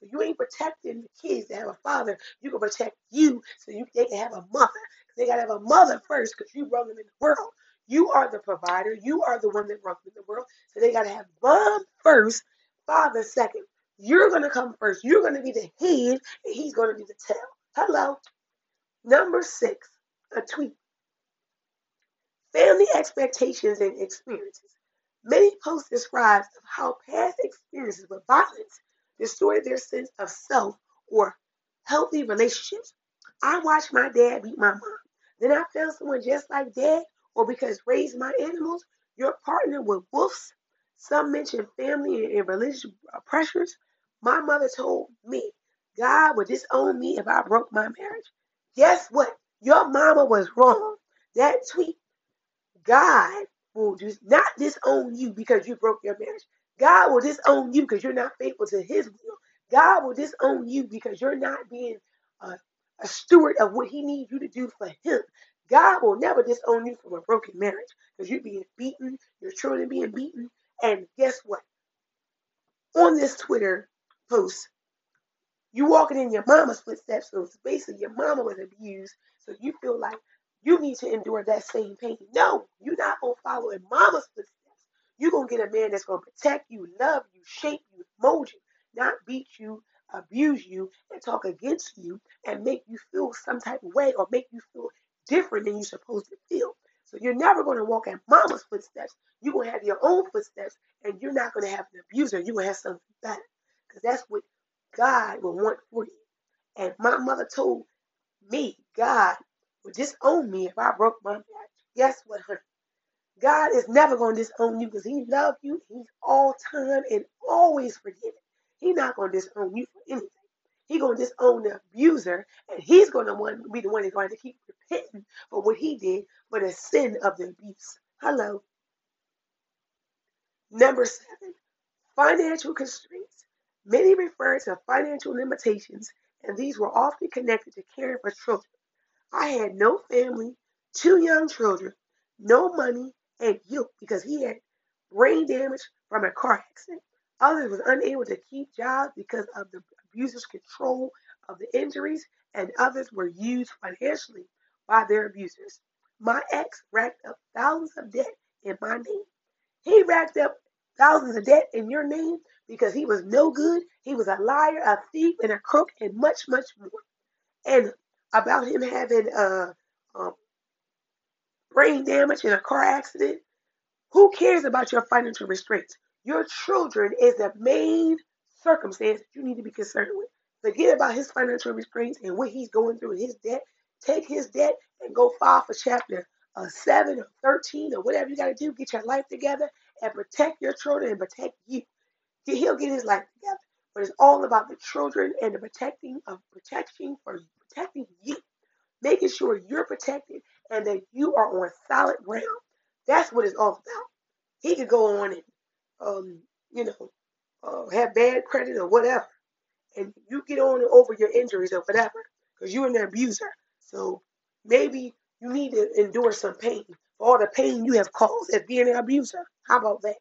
So you ain't protecting the kids that have a father. You can protect you so you they can have a mother. They gotta have a mother first because you brought them in the world. You are the provider. You are the one that brought them in the world. So they gotta have mom first, father second. You're gonna come first. You're gonna be the head, and he's gonna be the tail. Hello. Number six, a tweet. Family expectations and experiences. Many posts describe of how past experiences with violence distorted their sense of self or healthy relationships. I watched my dad beat my mom. Then I found someone just like dad, or because raised my animals, your partner with wolves. Some mention family and religious pressures. My mother told me God would disown me if I broke my marriage. Guess what? Your mama was wrong. That tweet, God will just not disown you because you broke your marriage. God will disown you because you're not faithful to His will. God will disown you because you're not being a, a steward of what He needs you to do for Him. God will never disown you from a broken marriage because you're being beaten, your children being beaten. And guess what? On this Twitter post, you walking in your mama's footsteps. So basically, your mama was abused. So you feel like you need to endure that same pain. No, you're not to follow in mama's footsteps. You're to get a man that's to protect you, love you, shape you, mold you, not beat you, abuse you, and talk against you and make you feel some type of way or make you feel different than you're supposed to feel. So you're never to walk in mama's footsteps. You're to have your own footsteps and you're not to have an abuser. You're to have something better because that's what God will want for you. And my mother told me God would disown me if I broke my marriage. Guess what, honey? God is never going to disown you because He loves you. He's all time and always forgiving. He's not going to disown you for anything. He's going to disown the abuser, and He's going to be the one that's going to keep repenting for what He did for the sin of the abuse. Hello. Number seven, financial constraints. Many refer to financial limitations, and these were often connected to caring for children. I had no family, two young children, no money, and guilt because he had brain damage from a car accident. Others was unable to keep jobs because of the abuser's control of the injuries, and others were used financially by their abusers. My ex racked up thousands of debt in my name. He racked up thousands of debt in your name because he was no good. He was a liar, a thief, and a crook, and much, much more. And about him having uh, um, brain damage in a car accident. Who cares about your financial restraints? Your children is the main circumstance you need to be concerned with. Forget about his financial restraints and what he's going through his debt. Take his debt and go file for chapter uh, 7 or 13 or whatever you got to do. Get your life together and protect your children and protect you. He'll get his life together. But it's all about the children and the protecting of protection for protecting you, making sure you're protected and that you are on solid ground. That's what it's all about. He could go on and, um, you know, uh, have bad credit or whatever, and you get on and over your injuries or whatever because you're an abuser. So maybe you need to endure some pain for all the pain you have caused as being an abuser. How about that?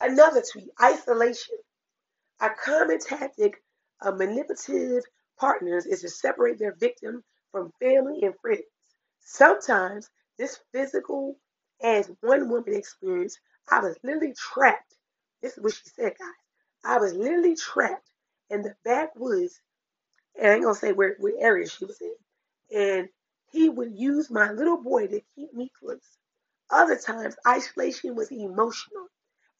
Another tweet, isolation. A common tactic of manipulative partners is to separate their victim from family and friends. Sometimes this physical, as one woman experienced, I was literally trapped. This is what she said, guys. I was literally trapped in the backwoods, and I ain't gonna say where, where area she was in. And he would use my little boy to keep me close. Other times, isolation was emotional.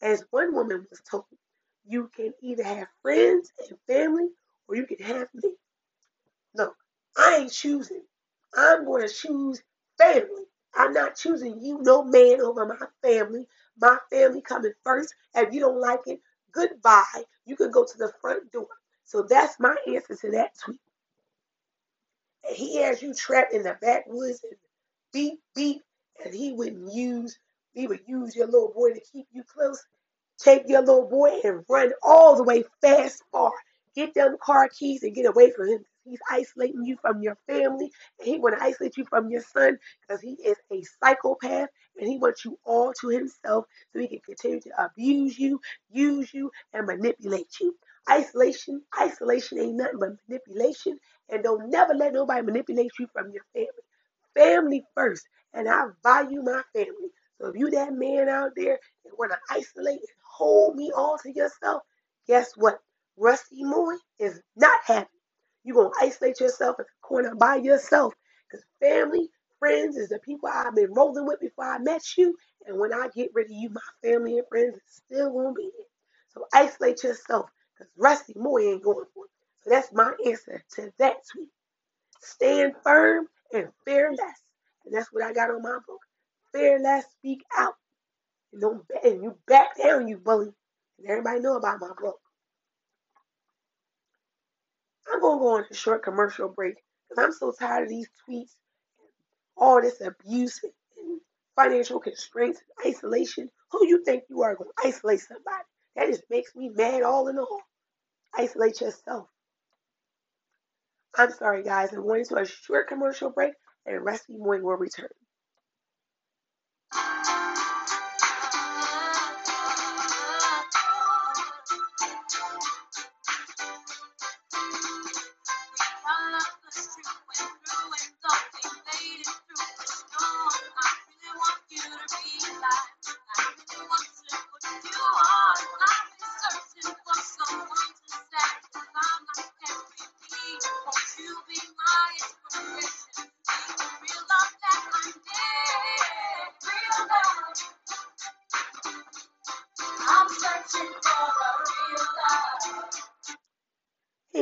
As one woman was told, you can either have friends and family or you can have me. No, I ain't choosing. I'm going to choose family. I'm not choosing you, no man, over my family. My family coming first. If you don't like it, goodbye. You can go to the front door. So that's my answer to that tweet. He has you trapped in the backwoods and beep, beep, and he wouldn't use, he would use your little boy to keep you close. Take your little boy and run all the way fast far. Get them car keys and get away from him. He's isolating you from your family, and he want to isolate you from your son because he is a psychopath, and he wants you all to himself so he can continue to abuse you, use you, and manipulate you. Isolation, isolation ain't nothing but manipulation, and don't never let nobody manipulate you from your family. Family first, and I value my family. So if you that man out there that want to isolate and hold me all to yourself, guess what? Rusty Moy is not happy. You're going to isolate yourself in the corner by yourself because family, friends is the people I've been rolling with before I met you. And when I get rid of you, my family and friends is still going to be. So isolate yourself because Rusty Moy ain't going for it. So that's my answer to that tweet. Stand firm and fear less. And that's what I got on my book. Fear less, speak out. And don't and you back down, you bully. And everybody know about my book. I'm gonna go on a short commercial break because I'm so tired of these tweets, all this abuse and financial constraints and isolation. Who you think you are gonna isolate somebody? That just makes me mad all in all. Isolate yourself. I'm sorry, guys. I'm going to a short commercial break, and Rusty Moy will return.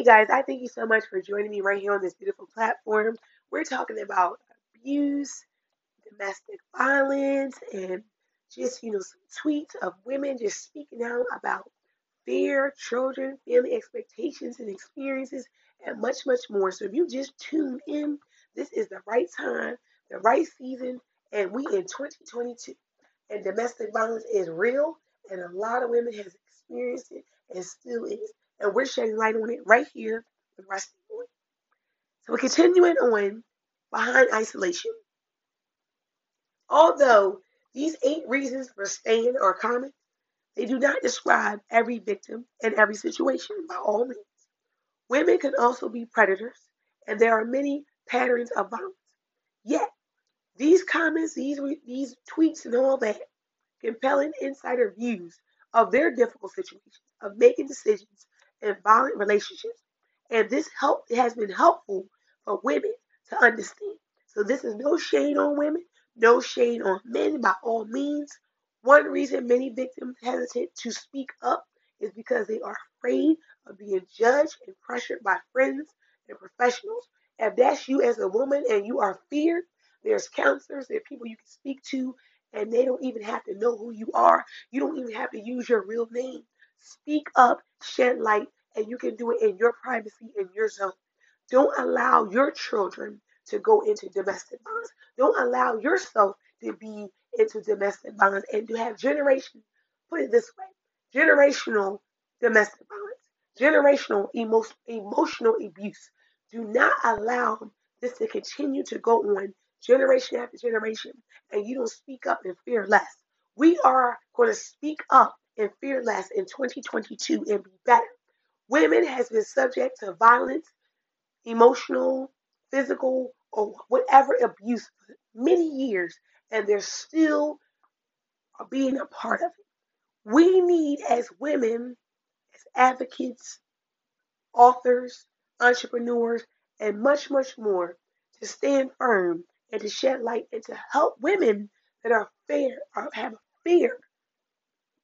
Guys, I thank you so much for joining me right here on this beautiful platform. We're talking about abuse, domestic violence, and just, you know, some tweets of women just speaking out about fear, children, family expectations and experiences, and much, much more. So if you just tune in, this is the right time, the right season, and we in 2022. And domestic violence is real, and a lot of women has experienced it and still is and we're shedding light on it right here with Rusty Moy. So we're continuing on behind isolation. Although these eight reasons for staying are common, they do not describe every victim and every situation by all means. Women can also be predators, and there are many patterns of violence. Yet, these comments, these these tweets, and all that compelling insider views of their difficult situations, of making decisions, and violent relationships. And this help has been helpful for women to understand. So this is no shade on women, no shade on men by all means. One reason many victims hesitate to speak up is because they are afraid of being judged and pressured by friends and professionals. If that's you as a woman and you are feared, there's counselors, there are people you can speak to, and they don't even have to know who you are. You don't even have to use your real name. Speak up, shed light, and you can do it in your privacy, in your zone. Don't allow your children to go into domestic violence. Don't allow yourself to be into domestic violence and to have generation, put it this way, generational domestic violence, generational emo- emotional abuse. Do not allow this to continue to go on generation after generation and you don't speak up and fear less. We are going to speak up and fear less in 2022 and be better. Women has been subject to violence, emotional, physical, or whatever abuse for many years, and they're still being a part of it. We need, as women, as advocates, authors, entrepreneurs, and much, much more, to stand firm and to shed light and to help women that are fair or have fear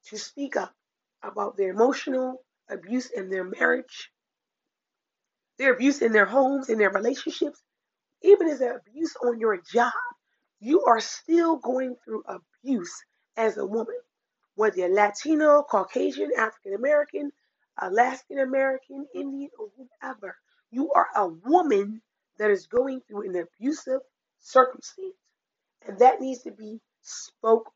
to speak up about their emotional abuse in their marriage, their abuse in their homes, in their relationships, even as an abuse on your job. You are still going through abuse as a woman, whether you're Latino, Caucasian, African American, Alaskan American, Indian, or whoever. You are a woman that is going through an abusive circumstance, and that needs to be spoke.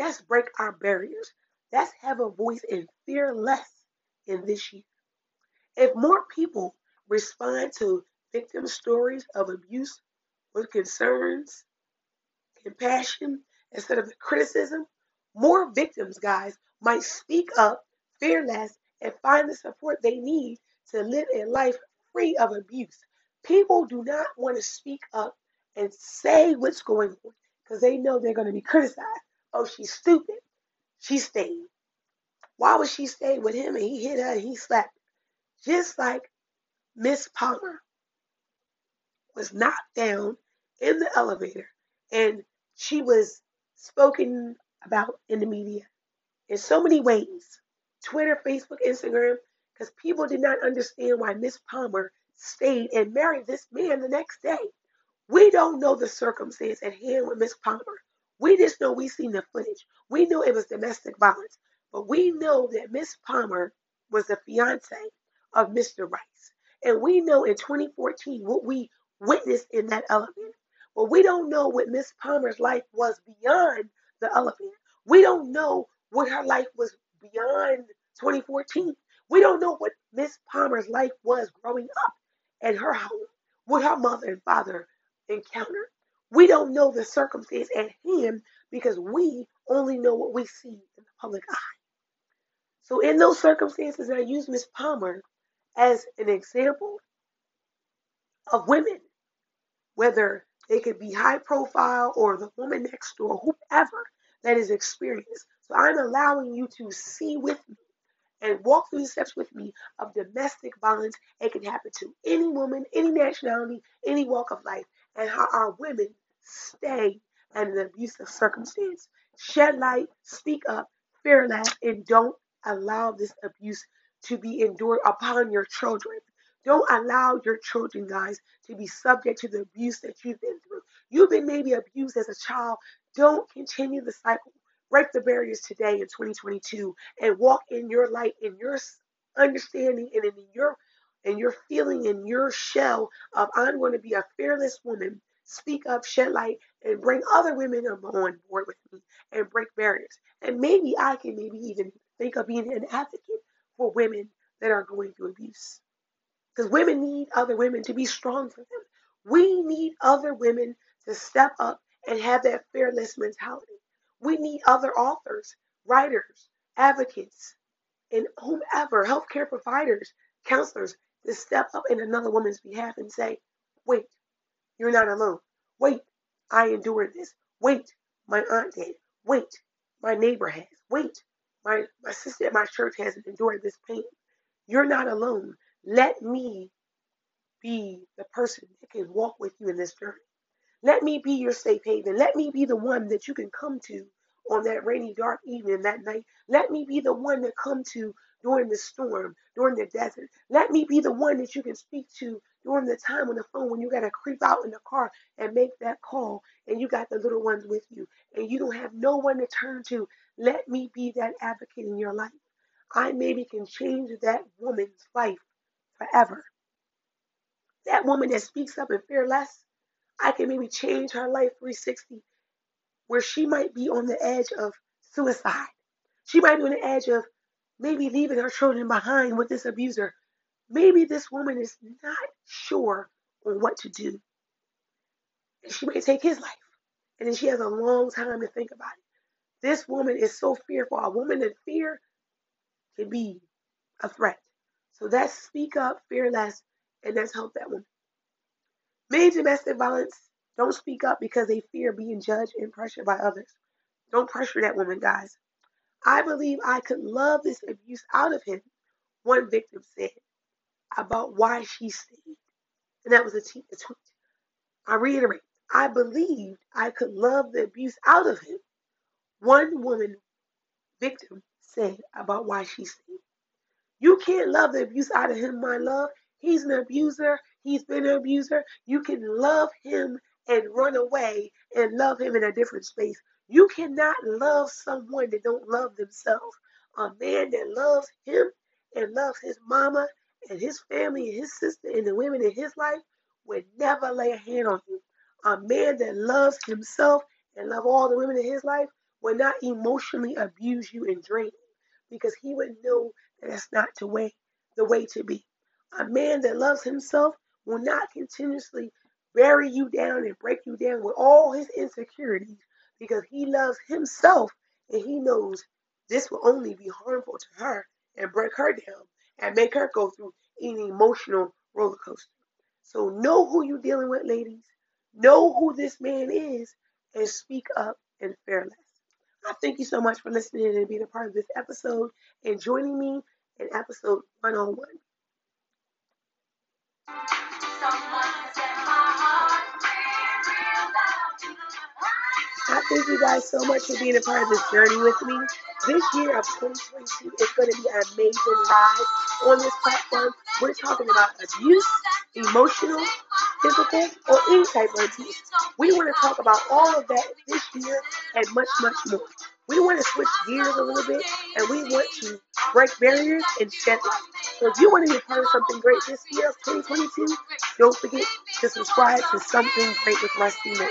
Let's break our barriers. Let's have a voice and fear less in this year. If more people respond to victim stories of abuse with concerns, compassion, instead of criticism, more victims, guys, might speak up, fear less, and find the support they need to live a life free of abuse. People do not want to speak up and say what's going on because they know they're going to be criticized. Oh, she's stupid. She stayed. Why would she stay with him and he hit her and he slapped her? Just like Miss Palmer was knocked down in the elevator and she was spoken about in the media in so many ways Twitter, Facebook, Instagram because people did not understand why Miss Palmer stayed and married this man the next day. We don't know the circumstance at hand with Miss Palmer. We just know we seen the footage. We know it was domestic violence, but we know that Miss Palmer was the fiance of Mr. Rice. And we know in 2014 what we witnessed in that elevator. But we don't know what Miss Palmer's life was beyond the elevator. We don't know what her life was beyond 2014. We don't know what Miss Palmer's life was growing up at her home, what her mother and father encountered. We don't know the circumstance at hand because we only know what we see in the public eye. So, in those circumstances, I use Miss Palmer as an example of women, whether they could be high profile or the woman next door, whoever that is experienced. So, I'm allowing you to see with me and walk through the steps with me of domestic violence. It can happen to any woman, any nationality, any walk of life, and how our women stay in an abusive circumstance. Shed light, speak up, fear less, and don't allow this abuse to be endured upon your children. Don't allow your children, guys, to be subject to the abuse that you've been through. You've been maybe abused as a child. Don't continue the cycle. Break the barriers today in 2022 and walk in your light, in your understanding, and in your and your feeling in your shell of I'm going to be a fearless woman speak up, shed light, and bring other women on board with me and break barriers. And maybe I can maybe even think of being an advocate for women that are going through abuse. Because women need other women to be strong for them. We need other women to step up and have that fearless mentality. We need other authors, writers, advocates, and whomever, healthcare providers, counselors, to step up in another woman's behalf and say, wait, you're not alone. Wait, I endured this. Wait, my aunt did. Wait, my neighbor has. Wait, my, my sister at my church has endured this pain. You're not alone. Let me be the person that can walk with you in this journey. Let me be your safe haven. Let me be the one that you can come to on that rainy, dark evening, that night. Let me be the one to come to during the storm, during the desert. Let me be the one that you can speak to during the time on the phone when you got to creep out in the car and make that call and you got the little ones with you and you don't have no one to turn to. Let me be that advocate in your life. I maybe can change that woman's life forever. That woman that speaks up and fear less, I can maybe change her life 360 where she might be on the edge of suicide. She might be on the edge of maybe leaving her children behind with this abuser. Maybe this woman is not sure on what to do. And she may take his life. And then she has a long time to think about it. This woman is so fearful. A woman in fear can be a threat. So that's speak up, fear less, and that's help that woman. Many domestic violence don't speak up because they fear being judged and pressured by others. Don't pressure that woman, guys. I believe I could love this abuse out of him, one victim said about why she stayed. And that was a tweet. I reiterate, I believed I could love the abuse out of him. One woman victim said about why she stayed. You can't love the abuse out of him, my love. He's an abuser. He's been an abuser. You can love him and run away and love him in a different space. You cannot love someone that don't love themselves. A man that loves him and loves his mama and his family and his sister and the women in his life would never lay a hand on you. A man that loves himself and love all the women in his life would not emotionally abuse you and drain you because he would know that that's not the way the way to be. A man that loves himself will not continuously bury you down and break you down with all his insecurities because he loves himself and he knows this will only be harmful to her and break her down and make her go through an emotional roller coaster. So know who you're dealing with, ladies. Know who this man is and speak up and fear less. I thank you so much for listening and being a part of this episode and joining me in episode 101. I thank you guys so much for being a part of this journey with me. This year of 2022 is going to be an amazing ride on this platform. We're talking about abuse, emotional, physical, or any type of abuse. We want to talk about all of that this year and much, much more. We want to switch gears a little bit and we want to break barriers and shed light. So if you want to be part of something great this year of 2022, don't forget to subscribe to Something Great with Rusty Moy.